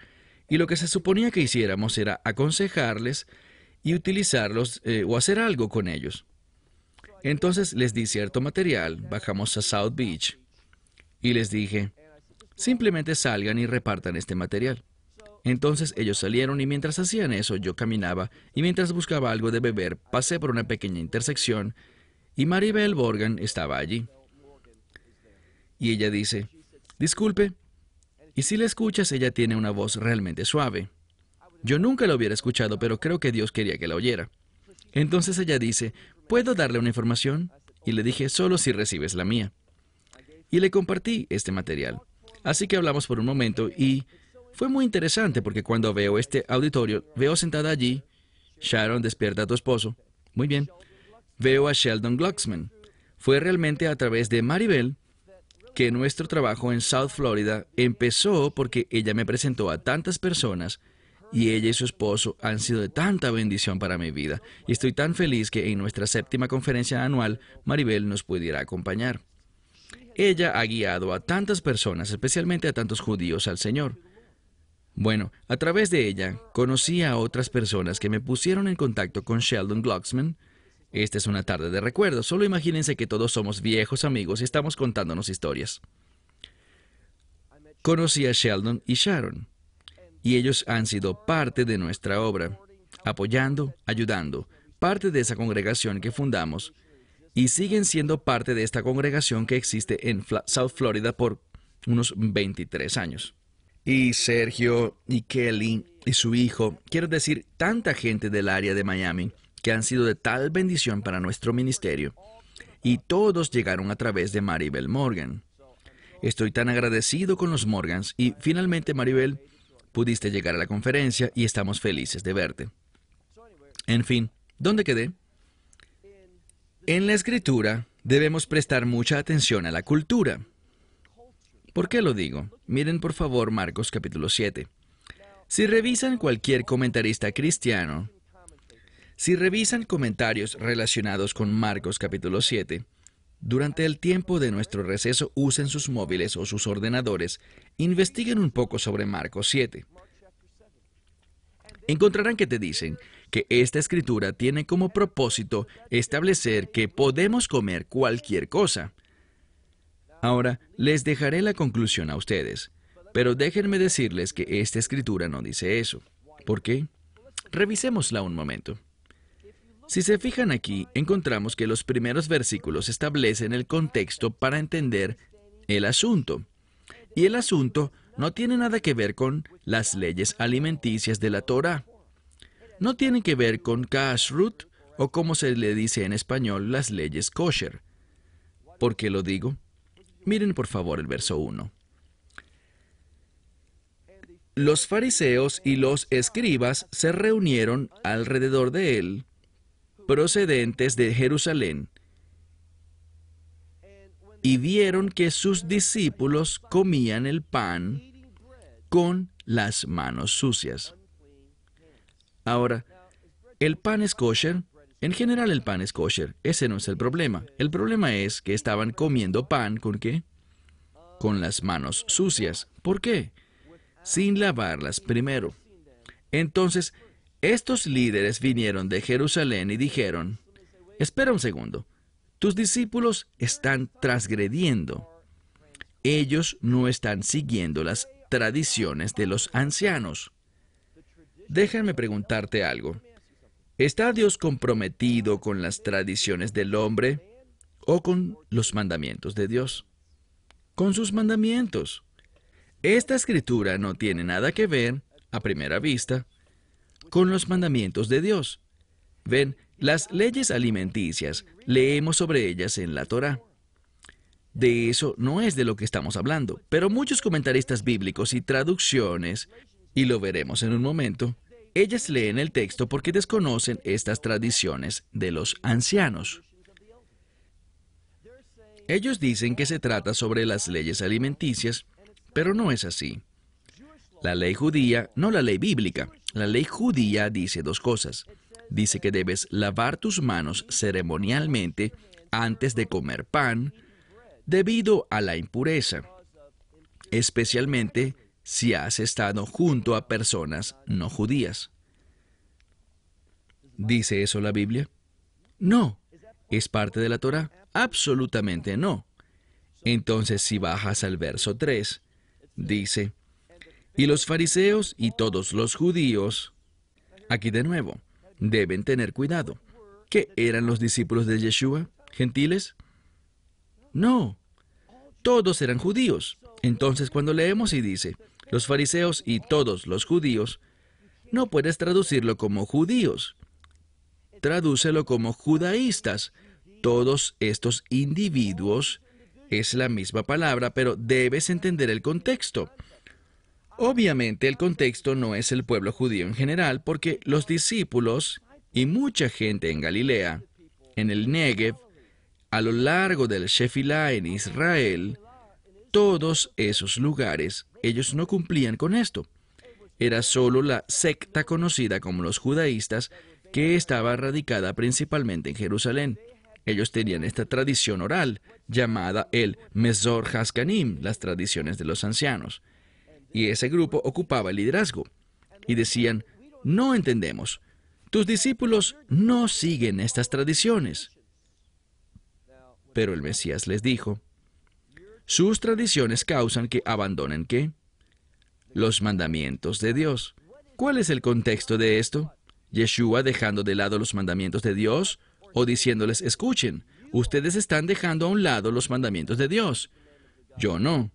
Y lo que se suponía que hiciéramos era aconsejarles y utilizarlos eh, o hacer algo con ellos. Entonces les di cierto material, bajamos a South Beach y les dije, simplemente salgan y repartan este material. Entonces ellos salieron y mientras hacían eso yo caminaba y mientras buscaba algo de beber pasé por una pequeña intersección y Maribel Morgan estaba allí. Y ella dice, disculpe, y si la escuchas ella tiene una voz realmente suave. Yo nunca la hubiera escuchado, pero creo que Dios quería que la oyera. Entonces ella dice, ¿puedo darle una información? Y le dije, solo si recibes la mía. Y le compartí este material. Así que hablamos por un momento y fue muy interesante porque cuando veo este auditorio, veo sentada allí, Sharon despierta a tu esposo. Muy bien veo a Sheldon Glucksman. Fue realmente a través de Maribel que nuestro trabajo en South Florida empezó porque ella me presentó a tantas personas y ella y su esposo han sido de tanta bendición para mi vida. Y estoy tan feliz que en nuestra séptima conferencia anual Maribel nos pudiera acompañar. Ella ha guiado a tantas personas, especialmente a tantos judíos, al Señor. Bueno, a través de ella conocí a otras personas que me pusieron en contacto con Sheldon Glucksman, esta es una tarde de recuerdos. Solo imagínense que todos somos viejos amigos y estamos contándonos historias. Conocí a Sheldon y Sharon, y ellos han sido parte de nuestra obra, apoyando, ayudando, parte de esa congregación que fundamos, y siguen siendo parte de esta congregación que existe en South Florida por unos 23 años. Y Sergio y Kelly y su hijo, quiero decir, tanta gente del área de Miami, que han sido de tal bendición para nuestro ministerio, y todos llegaron a través de Maribel Morgan. Estoy tan agradecido con los Morgans y finalmente Maribel, pudiste llegar a la conferencia y estamos felices de verte. En fin, ¿dónde quedé? En la escritura debemos prestar mucha atención a la cultura. ¿Por qué lo digo? Miren por favor Marcos capítulo 7. Si revisan cualquier comentarista cristiano, si revisan comentarios relacionados con Marcos capítulo 7, durante el tiempo de nuestro receso usen sus móviles o sus ordenadores, investiguen un poco sobre Marcos 7. Encontrarán que te dicen que esta escritura tiene como propósito establecer que podemos comer cualquier cosa. Ahora, les dejaré la conclusión a ustedes, pero déjenme decirles que esta escritura no dice eso. ¿Por qué? Revisémosla un momento. Si se fijan aquí, encontramos que los primeros versículos establecen el contexto para entender el asunto. Y el asunto no tiene nada que ver con las leyes alimenticias de la Torah. No tiene que ver con kashrut o como se le dice en español las leyes kosher. ¿Por qué lo digo? Miren por favor el verso 1. Los fariseos y los escribas se reunieron alrededor de él procedentes de Jerusalén, y vieron que sus discípulos comían el pan con las manos sucias. Ahora, ¿el pan es kosher? En general el pan es kosher. Ese no es el problema. El problema es que estaban comiendo pan con qué? Con las manos sucias. ¿Por qué? sin lavarlas primero. Entonces, estos líderes vinieron de Jerusalén y dijeron, espera un segundo, tus discípulos están transgrediendo. Ellos no están siguiendo las tradiciones de los ancianos. Déjame preguntarte algo. ¿Está Dios comprometido con las tradiciones del hombre o con los mandamientos de Dios? Con sus mandamientos. Esta escritura no tiene nada que ver, a primera vista, con los mandamientos de Dios. Ven, las leyes alimenticias, leemos sobre ellas en la Torah. De eso no es de lo que estamos hablando, pero muchos comentaristas bíblicos y traducciones, y lo veremos en un momento, ellas leen el texto porque desconocen estas tradiciones de los ancianos. Ellos dicen que se trata sobre las leyes alimenticias, pero no es así. La ley judía, no la ley bíblica, la ley judía dice dos cosas. Dice que debes lavar tus manos ceremonialmente antes de comer pan, debido a la impureza, especialmente si has estado junto a personas no judías. ¿Dice eso la Biblia? No. ¿Es parte de la Torah? Absolutamente no. Entonces, si bajas al verso 3, dice, y los fariseos y todos los judíos, aquí de nuevo, deben tener cuidado. ¿Qué eran los discípulos de Yeshua? ¿Gentiles? No, todos eran judíos. Entonces cuando leemos y dice, los fariseos y todos los judíos, no puedes traducirlo como judíos. Tradúcelo como judaístas. Todos estos individuos es la misma palabra, pero debes entender el contexto. Obviamente el contexto no es el pueblo judío en general, porque los discípulos y mucha gente en Galilea, en el Negev, a lo largo del Shefilá en Israel, todos esos lugares, ellos no cumplían con esto. Era solo la secta conocida como los judaístas que estaba radicada principalmente en Jerusalén. Ellos tenían esta tradición oral, llamada el Mesor Haskanim, las tradiciones de los ancianos. Y ese grupo ocupaba el liderazgo. Y decían, no entendemos. Tus discípulos no siguen estas tradiciones. Pero el Mesías les dijo, sus tradiciones causan que abandonen qué? Los mandamientos de Dios. ¿Cuál es el contexto de esto? ¿Yeshua dejando de lado los mandamientos de Dios o diciéndoles, escuchen, ustedes están dejando a un lado los mandamientos de Dios? Yo no.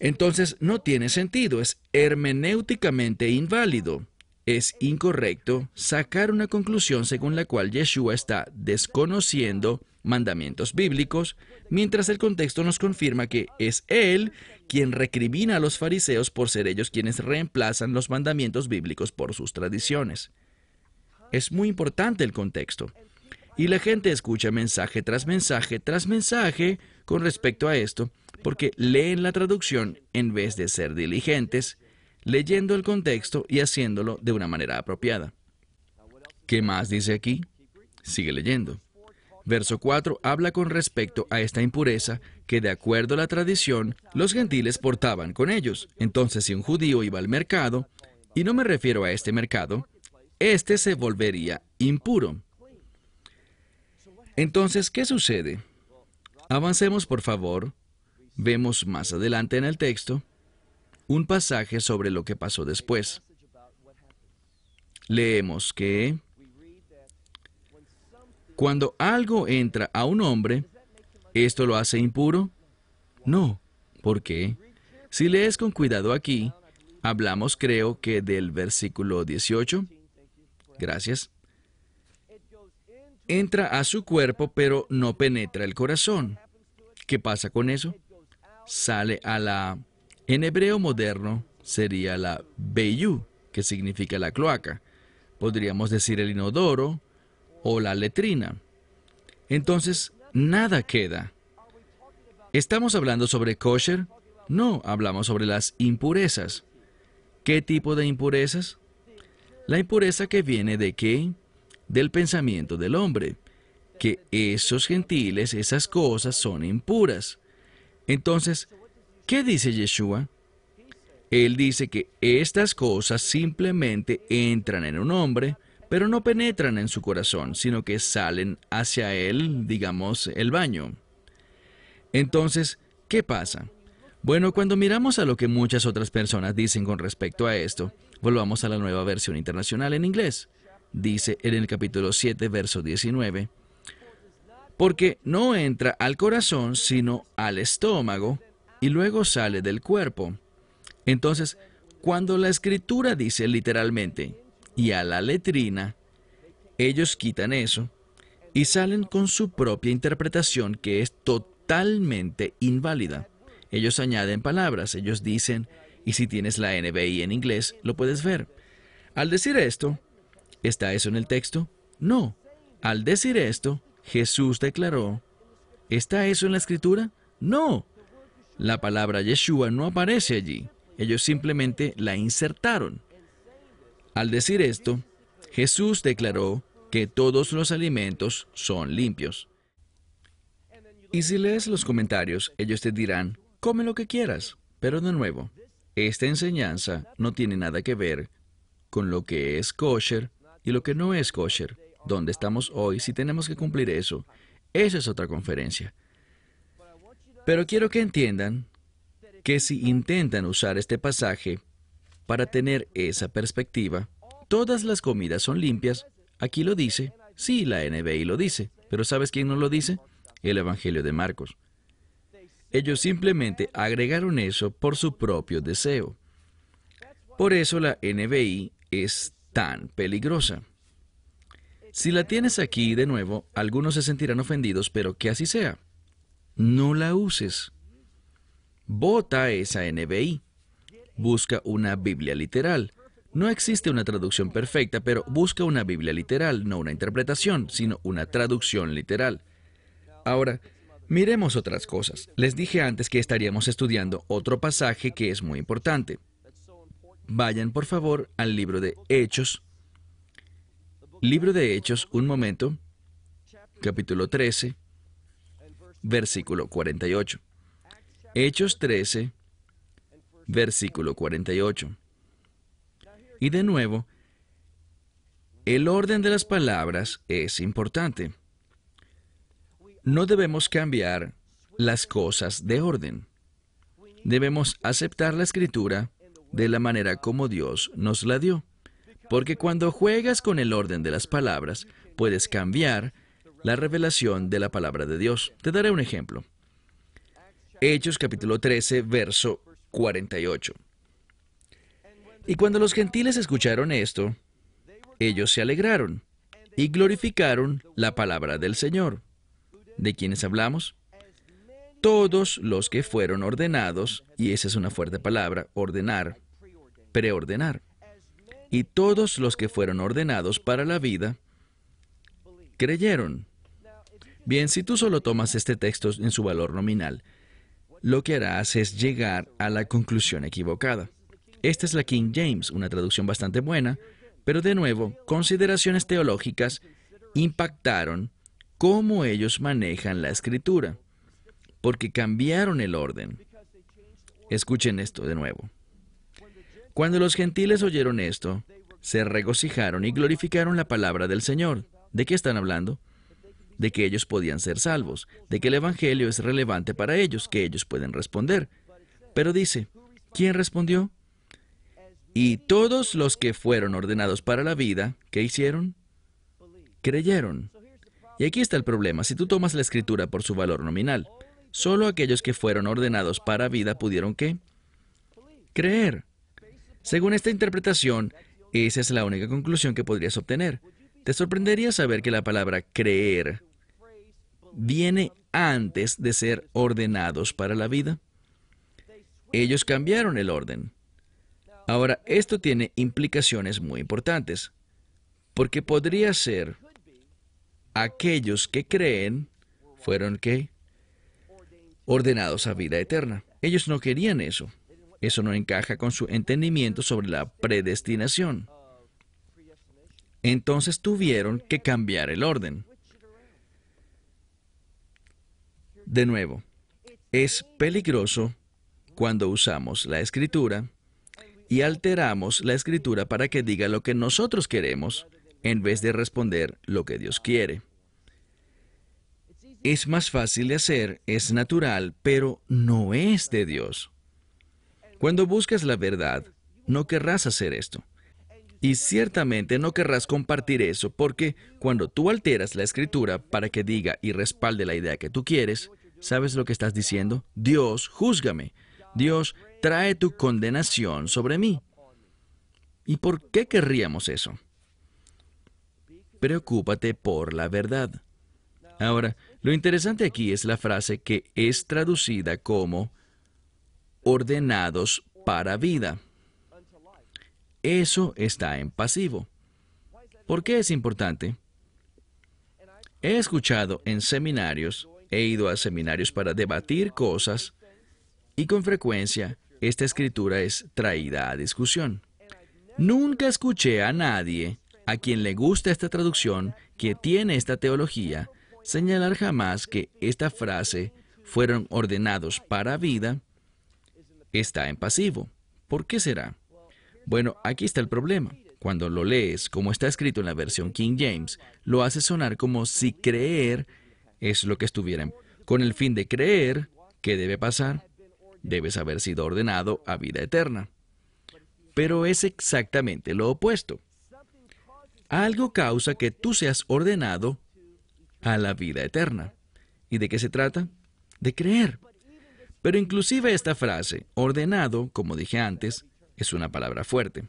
Entonces no tiene sentido, es hermenéuticamente inválido. Es incorrecto sacar una conclusión según la cual Yeshua está desconociendo mandamientos bíblicos, mientras el contexto nos confirma que es Él quien recrimina a los fariseos por ser ellos quienes reemplazan los mandamientos bíblicos por sus tradiciones. Es muy importante el contexto. Y la gente escucha mensaje tras mensaje tras mensaje con respecto a esto, porque leen la traducción en vez de ser diligentes, leyendo el contexto y haciéndolo de una manera apropiada. ¿Qué más dice aquí? Sigue leyendo. Verso 4 habla con respecto a esta impureza que de acuerdo a la tradición los gentiles portaban con ellos. Entonces si un judío iba al mercado, y no me refiero a este mercado, éste se volvería impuro. Entonces, ¿qué sucede? Avancemos por favor. Vemos más adelante en el texto un pasaje sobre lo que pasó después. Leemos que cuando algo entra a un hombre, ¿esto lo hace impuro? No. ¿Por qué? Si lees con cuidado aquí, hablamos creo que del versículo 18. Gracias. Entra a su cuerpo pero no penetra el corazón. ¿Qué pasa con eso? Sale a la... En hebreo moderno sería la Beyu, que significa la cloaca. Podríamos decir el inodoro, o la letrina. Entonces, nada queda. ¿Estamos hablando sobre kosher? No, hablamos sobre las impurezas. ¿Qué tipo de impurezas? La impureza que viene de qué? Del pensamiento del hombre. Que esos gentiles, esas cosas son impuras. Entonces, ¿qué dice Yeshua? Él dice que estas cosas simplemente entran en un hombre, pero no penetran en su corazón, sino que salen hacia él, digamos, el baño. Entonces, ¿qué pasa? Bueno, cuando miramos a lo que muchas otras personas dicen con respecto a esto, volvamos a la nueva versión internacional en inglés. Dice en el capítulo 7, verso 19, porque no entra al corazón, sino al estómago, y luego sale del cuerpo. Entonces, cuando la escritura dice literalmente, y a la letrina, ellos quitan eso y salen con su propia interpretación que es totalmente inválida. Ellos añaden palabras, ellos dicen, y si tienes la NBI en inglés, lo puedes ver. Al decir esto, ¿está eso en el texto? No. Al decir esto, Jesús declaró, ¿está eso en la escritura? No. La palabra Yeshua no aparece allí. Ellos simplemente la insertaron. Al decir esto, Jesús declaró que todos los alimentos son limpios. Y si lees los comentarios, ellos te dirán, come lo que quieras. Pero de nuevo, esta enseñanza no tiene nada que ver con lo que es kosher y lo que no es kosher. ¿Dónde estamos hoy si tenemos que cumplir eso? Esa es otra conferencia. Pero quiero que entiendan que si intentan usar este pasaje para tener esa perspectiva, todas las comidas son limpias, aquí lo dice, sí, la NBI lo dice, pero ¿sabes quién no lo dice? El Evangelio de Marcos. Ellos simplemente agregaron eso por su propio deseo. Por eso la NBI es tan peligrosa. Si la tienes aquí de nuevo, algunos se sentirán ofendidos, pero que así sea. No la uses. Vota esa NBI. Busca una Biblia literal. No existe una traducción perfecta, pero busca una Biblia literal, no una interpretación, sino una traducción literal. Ahora, miremos otras cosas. Les dije antes que estaríamos estudiando otro pasaje que es muy importante. Vayan por favor al libro de Hechos, Libro de Hechos, un momento, capítulo 13, versículo 48. Hechos 13, versículo 48. Y de nuevo, el orden de las palabras es importante. No debemos cambiar las cosas de orden. Debemos aceptar la escritura de la manera como Dios nos la dio. Porque cuando juegas con el orden de las palabras, puedes cambiar la revelación de la palabra de Dios. Te daré un ejemplo. Hechos capítulo 13, verso 48. Y cuando los gentiles escucharon esto, ellos se alegraron y glorificaron la palabra del Señor. ¿De quienes hablamos? Todos los que fueron ordenados, y esa es una fuerte palabra, ordenar, preordenar y todos los que fueron ordenados para la vida creyeron. Bien, si tú solo tomas este texto en su valor nominal, lo que harás es llegar a la conclusión equivocada. Esta es la King James, una traducción bastante buena, pero de nuevo, consideraciones teológicas impactaron cómo ellos manejan la escritura, porque cambiaron el orden. Escuchen esto de nuevo. Cuando los gentiles oyeron esto, se regocijaron y glorificaron la palabra del Señor. ¿De qué están hablando? De que ellos podían ser salvos, de que el Evangelio es relevante para ellos, que ellos pueden responder. Pero dice, ¿quién respondió? Y todos los que fueron ordenados para la vida, ¿qué hicieron? Creyeron. Y aquí está el problema, si tú tomas la escritura por su valor nominal, solo aquellos que fueron ordenados para vida pudieron qué? Creer. Según esta interpretación, esa es la única conclusión que podrías obtener. Te sorprendería saber que la palabra creer viene antes de ser ordenados para la vida. Ellos cambiaron el orden. Ahora, esto tiene implicaciones muy importantes, porque podría ser aquellos que creen fueron que ordenados a vida eterna. Ellos no querían eso. Eso no encaja con su entendimiento sobre la predestinación. Entonces tuvieron que cambiar el orden. De nuevo, es peligroso cuando usamos la escritura y alteramos la escritura para que diga lo que nosotros queremos en vez de responder lo que Dios quiere. Es más fácil de hacer, es natural, pero no es de Dios. Cuando buscas la verdad, no querrás hacer esto. Y ciertamente no querrás compartir eso porque cuando tú alteras la escritura para que diga y respalde la idea que tú quieres, ¿sabes lo que estás diciendo? Dios, júzgame. Dios, trae tu condenación sobre mí. ¿Y por qué querríamos eso? Preocúpate por la verdad. Ahora, lo interesante aquí es la frase que es traducida como ordenados para vida. Eso está en pasivo. ¿Por qué es importante? He escuchado en seminarios, he ido a seminarios para debatir cosas y con frecuencia esta escritura es traída a discusión. Nunca escuché a nadie a quien le gusta esta traducción, que tiene esta teología, señalar jamás que esta frase fueron ordenados para vida está en pasivo. ¿Por qué será? Bueno, aquí está el problema. Cuando lo lees, como está escrito en la versión King James, lo hace sonar como si creer es lo que estuviera. Con el fin de creer, ¿qué debe pasar? Debes haber sido ordenado a vida eterna. Pero es exactamente lo opuesto. Algo causa que tú seas ordenado a la vida eterna. ¿Y de qué se trata? De creer. Pero inclusive esta frase, ordenado, como dije antes, es una palabra fuerte.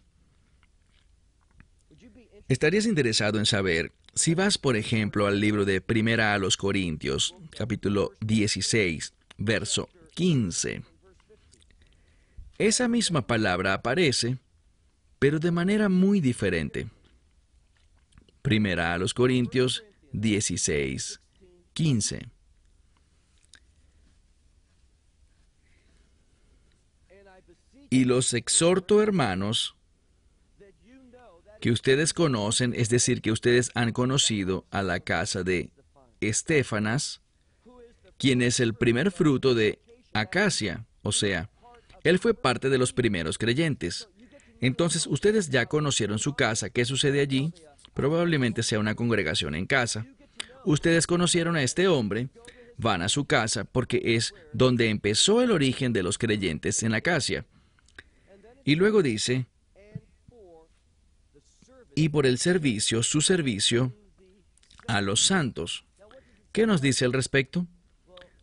¿Estarías interesado en saber si vas, por ejemplo, al libro de Primera a los Corintios, capítulo 16, verso 15? Esa misma palabra aparece, pero de manera muy diferente. Primera a los Corintios 16, 15. Y los exhorto, hermanos, que ustedes conocen, es decir, que ustedes han conocido a la casa de Estefanas, quien es el primer fruto de Acacia, o sea, él fue parte de los primeros creyentes. Entonces, ustedes ya conocieron su casa. ¿Qué sucede allí? Probablemente sea una congregación en casa. Ustedes conocieron a este hombre, van a su casa porque es donde empezó el origen de los creyentes en Acacia. Y luego dice, y por el servicio, su servicio, a los santos. ¿Qué nos dice al respecto?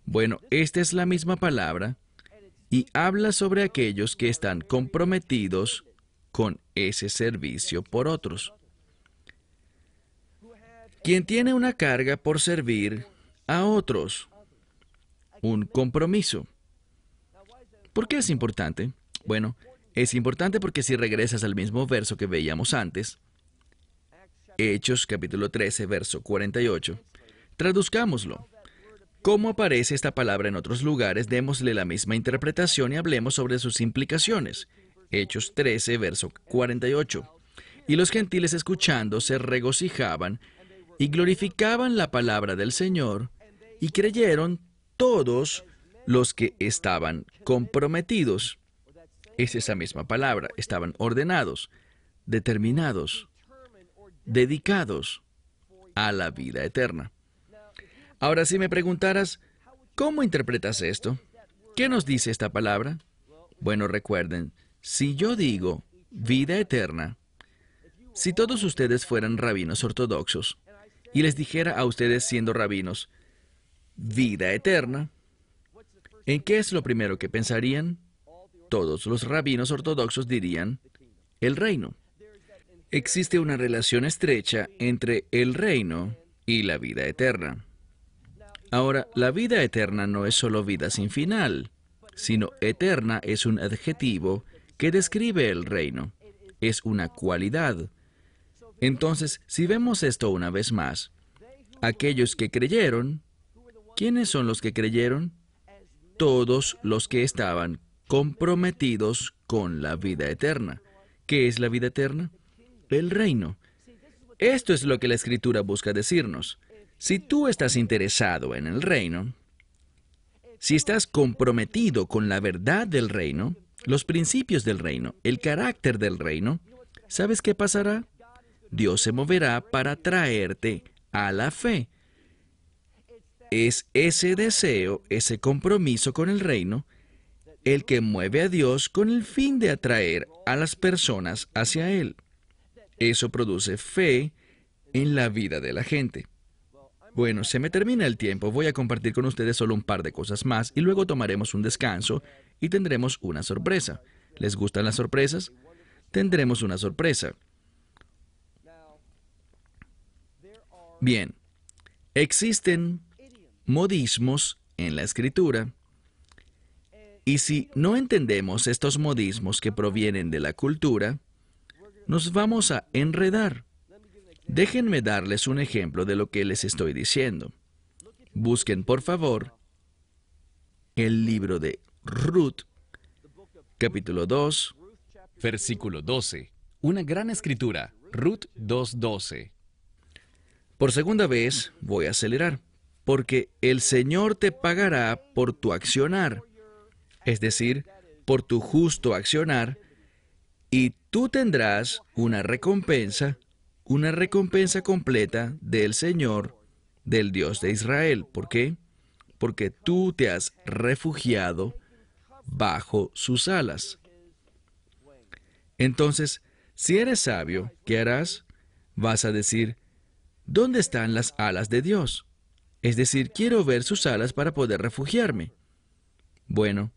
Bueno, esta es la misma palabra y habla sobre aquellos que están comprometidos con ese servicio por otros. Quien tiene una carga por servir a otros, un compromiso. ¿Por qué es importante? Bueno, es importante porque si regresas al mismo verso que veíamos antes, Hechos capítulo 13, verso 48, traduzcámoslo. ¿Cómo aparece esta palabra en otros lugares? Démosle la misma interpretación y hablemos sobre sus implicaciones. Hechos 13, verso 48. Y los gentiles escuchando se regocijaban y glorificaban la palabra del Señor y creyeron todos los que estaban comprometidos es esa misma palabra. Estaban ordenados, determinados, dedicados a la vida eterna. Ahora, si me preguntaras, ¿cómo interpretas esto? ¿Qué nos dice esta palabra? Bueno, recuerden, si yo digo vida eterna, si todos ustedes fueran rabinos ortodoxos y les dijera a ustedes siendo rabinos, vida eterna, ¿en qué es lo primero que pensarían? Todos los rabinos ortodoxos dirían el reino. Existe una relación estrecha entre el reino y la vida eterna. Ahora, la vida eterna no es solo vida sin final, sino eterna es un adjetivo que describe el reino, es una cualidad. Entonces, si vemos esto una vez más, aquellos que creyeron, ¿quiénes son los que creyeron? Todos los que estaban comprometidos con la vida eterna. ¿Qué es la vida eterna? El reino. Esto es lo que la escritura busca decirnos. Si tú estás interesado en el reino, si estás comprometido con la verdad del reino, los principios del reino, el carácter del reino, ¿sabes qué pasará? Dios se moverá para traerte a la fe. Es ese deseo, ese compromiso con el reino, el que mueve a Dios con el fin de atraer a las personas hacia Él. Eso produce fe en la vida de la gente. Bueno, se me termina el tiempo, voy a compartir con ustedes solo un par de cosas más y luego tomaremos un descanso y tendremos una sorpresa. ¿Les gustan las sorpresas? Tendremos una sorpresa. Bien, existen modismos en la escritura y si no entendemos estos modismos que provienen de la cultura, nos vamos a enredar. Déjenme darles un ejemplo de lo que les estoy diciendo. Busquen, por favor, el libro de Ruth, capítulo 2, Versículo 12. Una gran escritura. Ruth 2.12. Por segunda vez voy a acelerar, porque el Señor te pagará por tu accionar, es decir, por tu justo accionar, y tú tendrás una recompensa, una recompensa completa del Señor, del Dios de Israel. ¿Por qué? Porque tú te has refugiado bajo sus alas. Entonces, si eres sabio, ¿qué harás? Vas a decir, ¿dónde están las alas de Dios? Es decir, quiero ver sus alas para poder refugiarme. Bueno,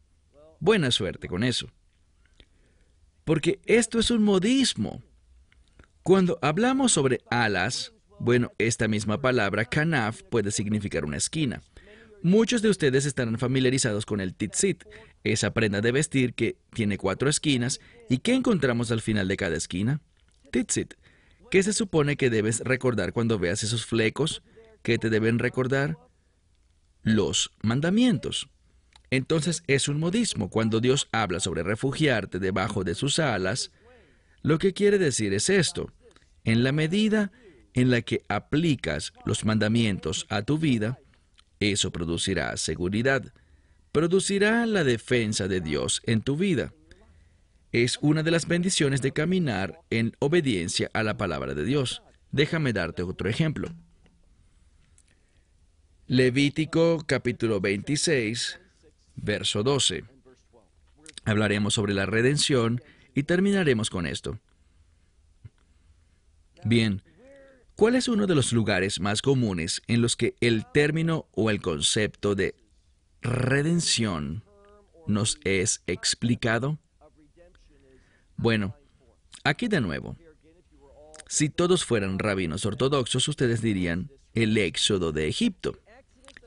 buena suerte con eso. Porque esto es un modismo. Cuando hablamos sobre alas, bueno, esta misma palabra, kanaf, puede significar una esquina. Muchos de ustedes estarán familiarizados con el tzitzit, esa prenda de vestir que tiene cuatro esquinas. ¿Y qué encontramos al final de cada esquina? Tzitzit. ¿Qué se supone que debes recordar cuando veas esos flecos? ¿Qué te deben recordar? Los mandamientos. Entonces es un modismo. Cuando Dios habla sobre refugiarte debajo de sus alas, lo que quiere decir es esto. En la medida en la que aplicas los mandamientos a tu vida, eso producirá seguridad, producirá la defensa de Dios en tu vida. Es una de las bendiciones de caminar en obediencia a la palabra de Dios. Déjame darte otro ejemplo. Levítico capítulo 26, verso 12. Hablaremos sobre la redención y terminaremos con esto. Bien, ¿cuál es uno de los lugares más comunes en los que el término o el concepto de redención nos es explicado? Bueno, aquí de nuevo. Si todos fueran rabinos ortodoxos, ustedes dirían el éxodo de Egipto.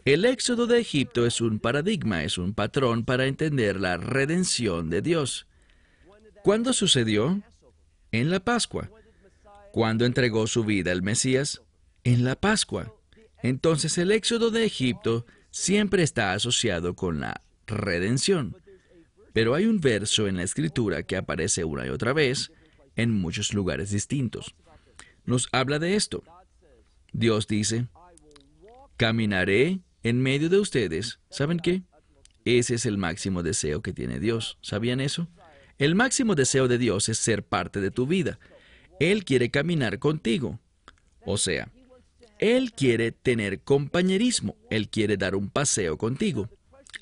El éxodo de Egipto es un paradigma, es un patrón para entender la redención de Dios. ¿Cuándo sucedió? En la Pascua. ¿Cuándo entregó su vida el Mesías? En la Pascua. Entonces el éxodo de Egipto siempre está asociado con la redención. Pero hay un verso en la escritura que aparece una y otra vez en muchos lugares distintos. Nos habla de esto. Dios dice, caminaré en medio de ustedes. ¿Saben qué? Ese es el máximo deseo que tiene Dios. ¿Sabían eso? El máximo deseo de Dios es ser parte de tu vida. Él quiere caminar contigo. O sea, él quiere tener compañerismo, Él quiere dar un paseo contigo.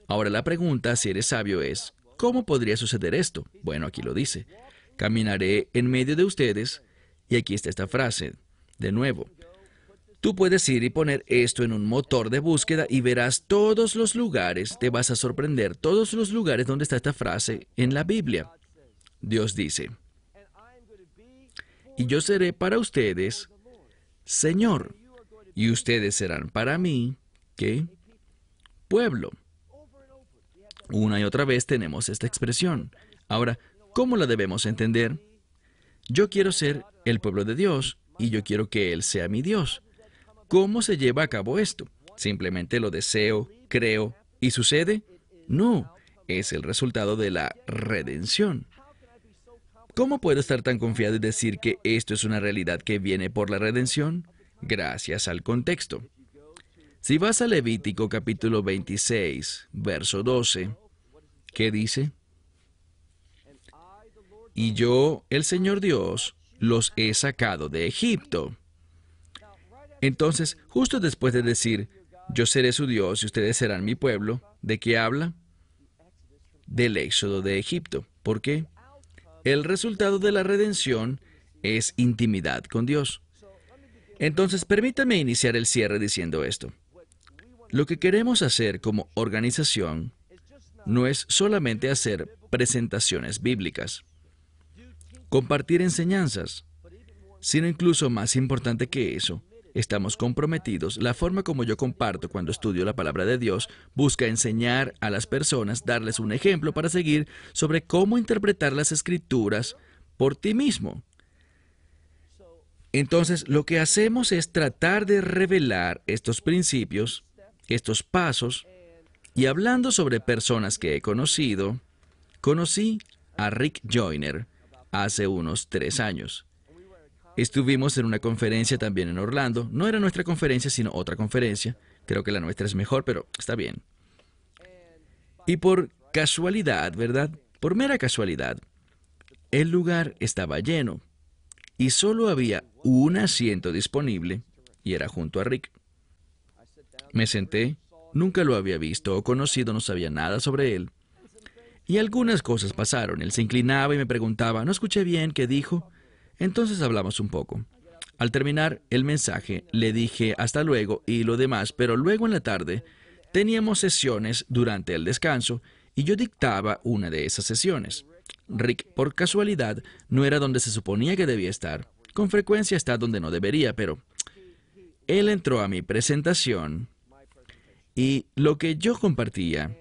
Ahora la pregunta, si eres sabio, es, ¿cómo podría suceder esto? Bueno, aquí lo dice. Caminaré en medio de ustedes, y aquí está esta frase, de nuevo. Tú puedes ir y poner esto en un motor de búsqueda y verás todos los lugares, te vas a sorprender, todos los lugares donde está esta frase en la Biblia. Dios dice, y yo seré para ustedes Señor y ustedes serán para mí, ¿qué? Pueblo. Una y otra vez tenemos esta expresión. Ahora, ¿cómo la debemos entender? Yo quiero ser el pueblo de Dios y yo quiero que Él sea mi Dios. ¿Cómo se lleva a cabo esto? ¿Simplemente lo deseo, creo y sucede? No, es el resultado de la redención. ¿Cómo puedo estar tan confiado y decir que esto es una realidad que viene por la redención? gracias al contexto. Si vas a Levítico capítulo 26, verso 12, ¿qué dice? y yo, el Señor Dios, los he sacado de Egipto. Entonces, justo después de decir, yo seré su Dios y ustedes serán mi pueblo, ¿de qué habla? Del éxodo de Egipto. ¿Por qué? El resultado de la redención es intimidad con Dios. Entonces, permítame iniciar el cierre diciendo esto. Lo que queremos hacer como organización no es solamente hacer presentaciones bíblicas, compartir enseñanzas, sino incluso más importante que eso, estamos comprometidos. La forma como yo comparto cuando estudio la palabra de Dios busca enseñar a las personas, darles un ejemplo para seguir sobre cómo interpretar las escrituras por ti mismo. Entonces, lo que hacemos es tratar de revelar estos principios, estos pasos, y hablando sobre personas que he conocido, conocí a Rick Joyner hace unos tres años. Estuvimos en una conferencia también en Orlando. No era nuestra conferencia, sino otra conferencia. Creo que la nuestra es mejor, pero está bien. Y por casualidad, ¿verdad? Por mera casualidad, el lugar estaba lleno y solo había un asiento disponible y era junto a Rick. Me senté, nunca lo había visto o conocido, no sabía nada sobre él. Y algunas cosas pasaron. Él se inclinaba y me preguntaba, ¿no escuché bien qué dijo? Entonces hablamos un poco. Al terminar el mensaje, le dije hasta luego y lo demás, pero luego en la tarde teníamos sesiones durante el descanso y yo dictaba una de esas sesiones. Rick, por casualidad, no era donde se suponía que debía estar. Con frecuencia está donde no debería, pero él entró a mi presentación y lo que yo compartía.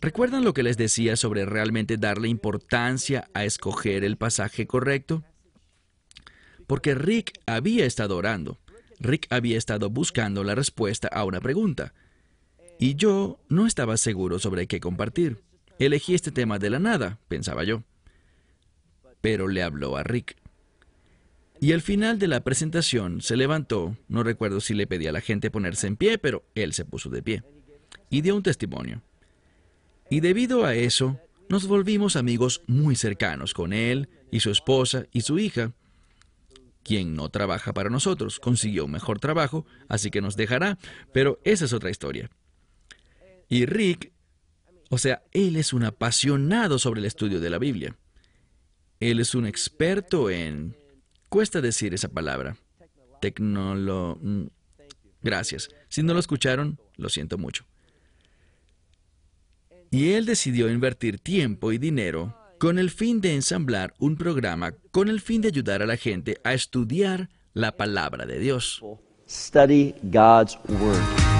¿Recuerdan lo que les decía sobre realmente darle importancia a escoger el pasaje correcto? Porque Rick había estado orando. Rick había estado buscando la respuesta a una pregunta. Y yo no estaba seguro sobre qué compartir. Elegí este tema de la nada, pensaba yo. Pero le habló a Rick. Y al final de la presentación se levantó, no recuerdo si le pedí a la gente ponerse en pie, pero él se puso de pie. Y dio un testimonio. Y debido a eso, nos volvimos amigos muy cercanos con él y su esposa y su hija, quien no trabaja para nosotros. Consiguió un mejor trabajo, así que nos dejará, pero esa es otra historia. Y Rick, o sea, él es un apasionado sobre el estudio de la Biblia. Él es un experto en... Cuesta decir esa palabra. Tecnolo... Mm, gracias. Si no lo escucharon, lo siento mucho. Y él decidió invertir tiempo y dinero con el fin de ensamblar un programa con el fin de ayudar a la gente a estudiar la palabra de Dios. Study God's Word.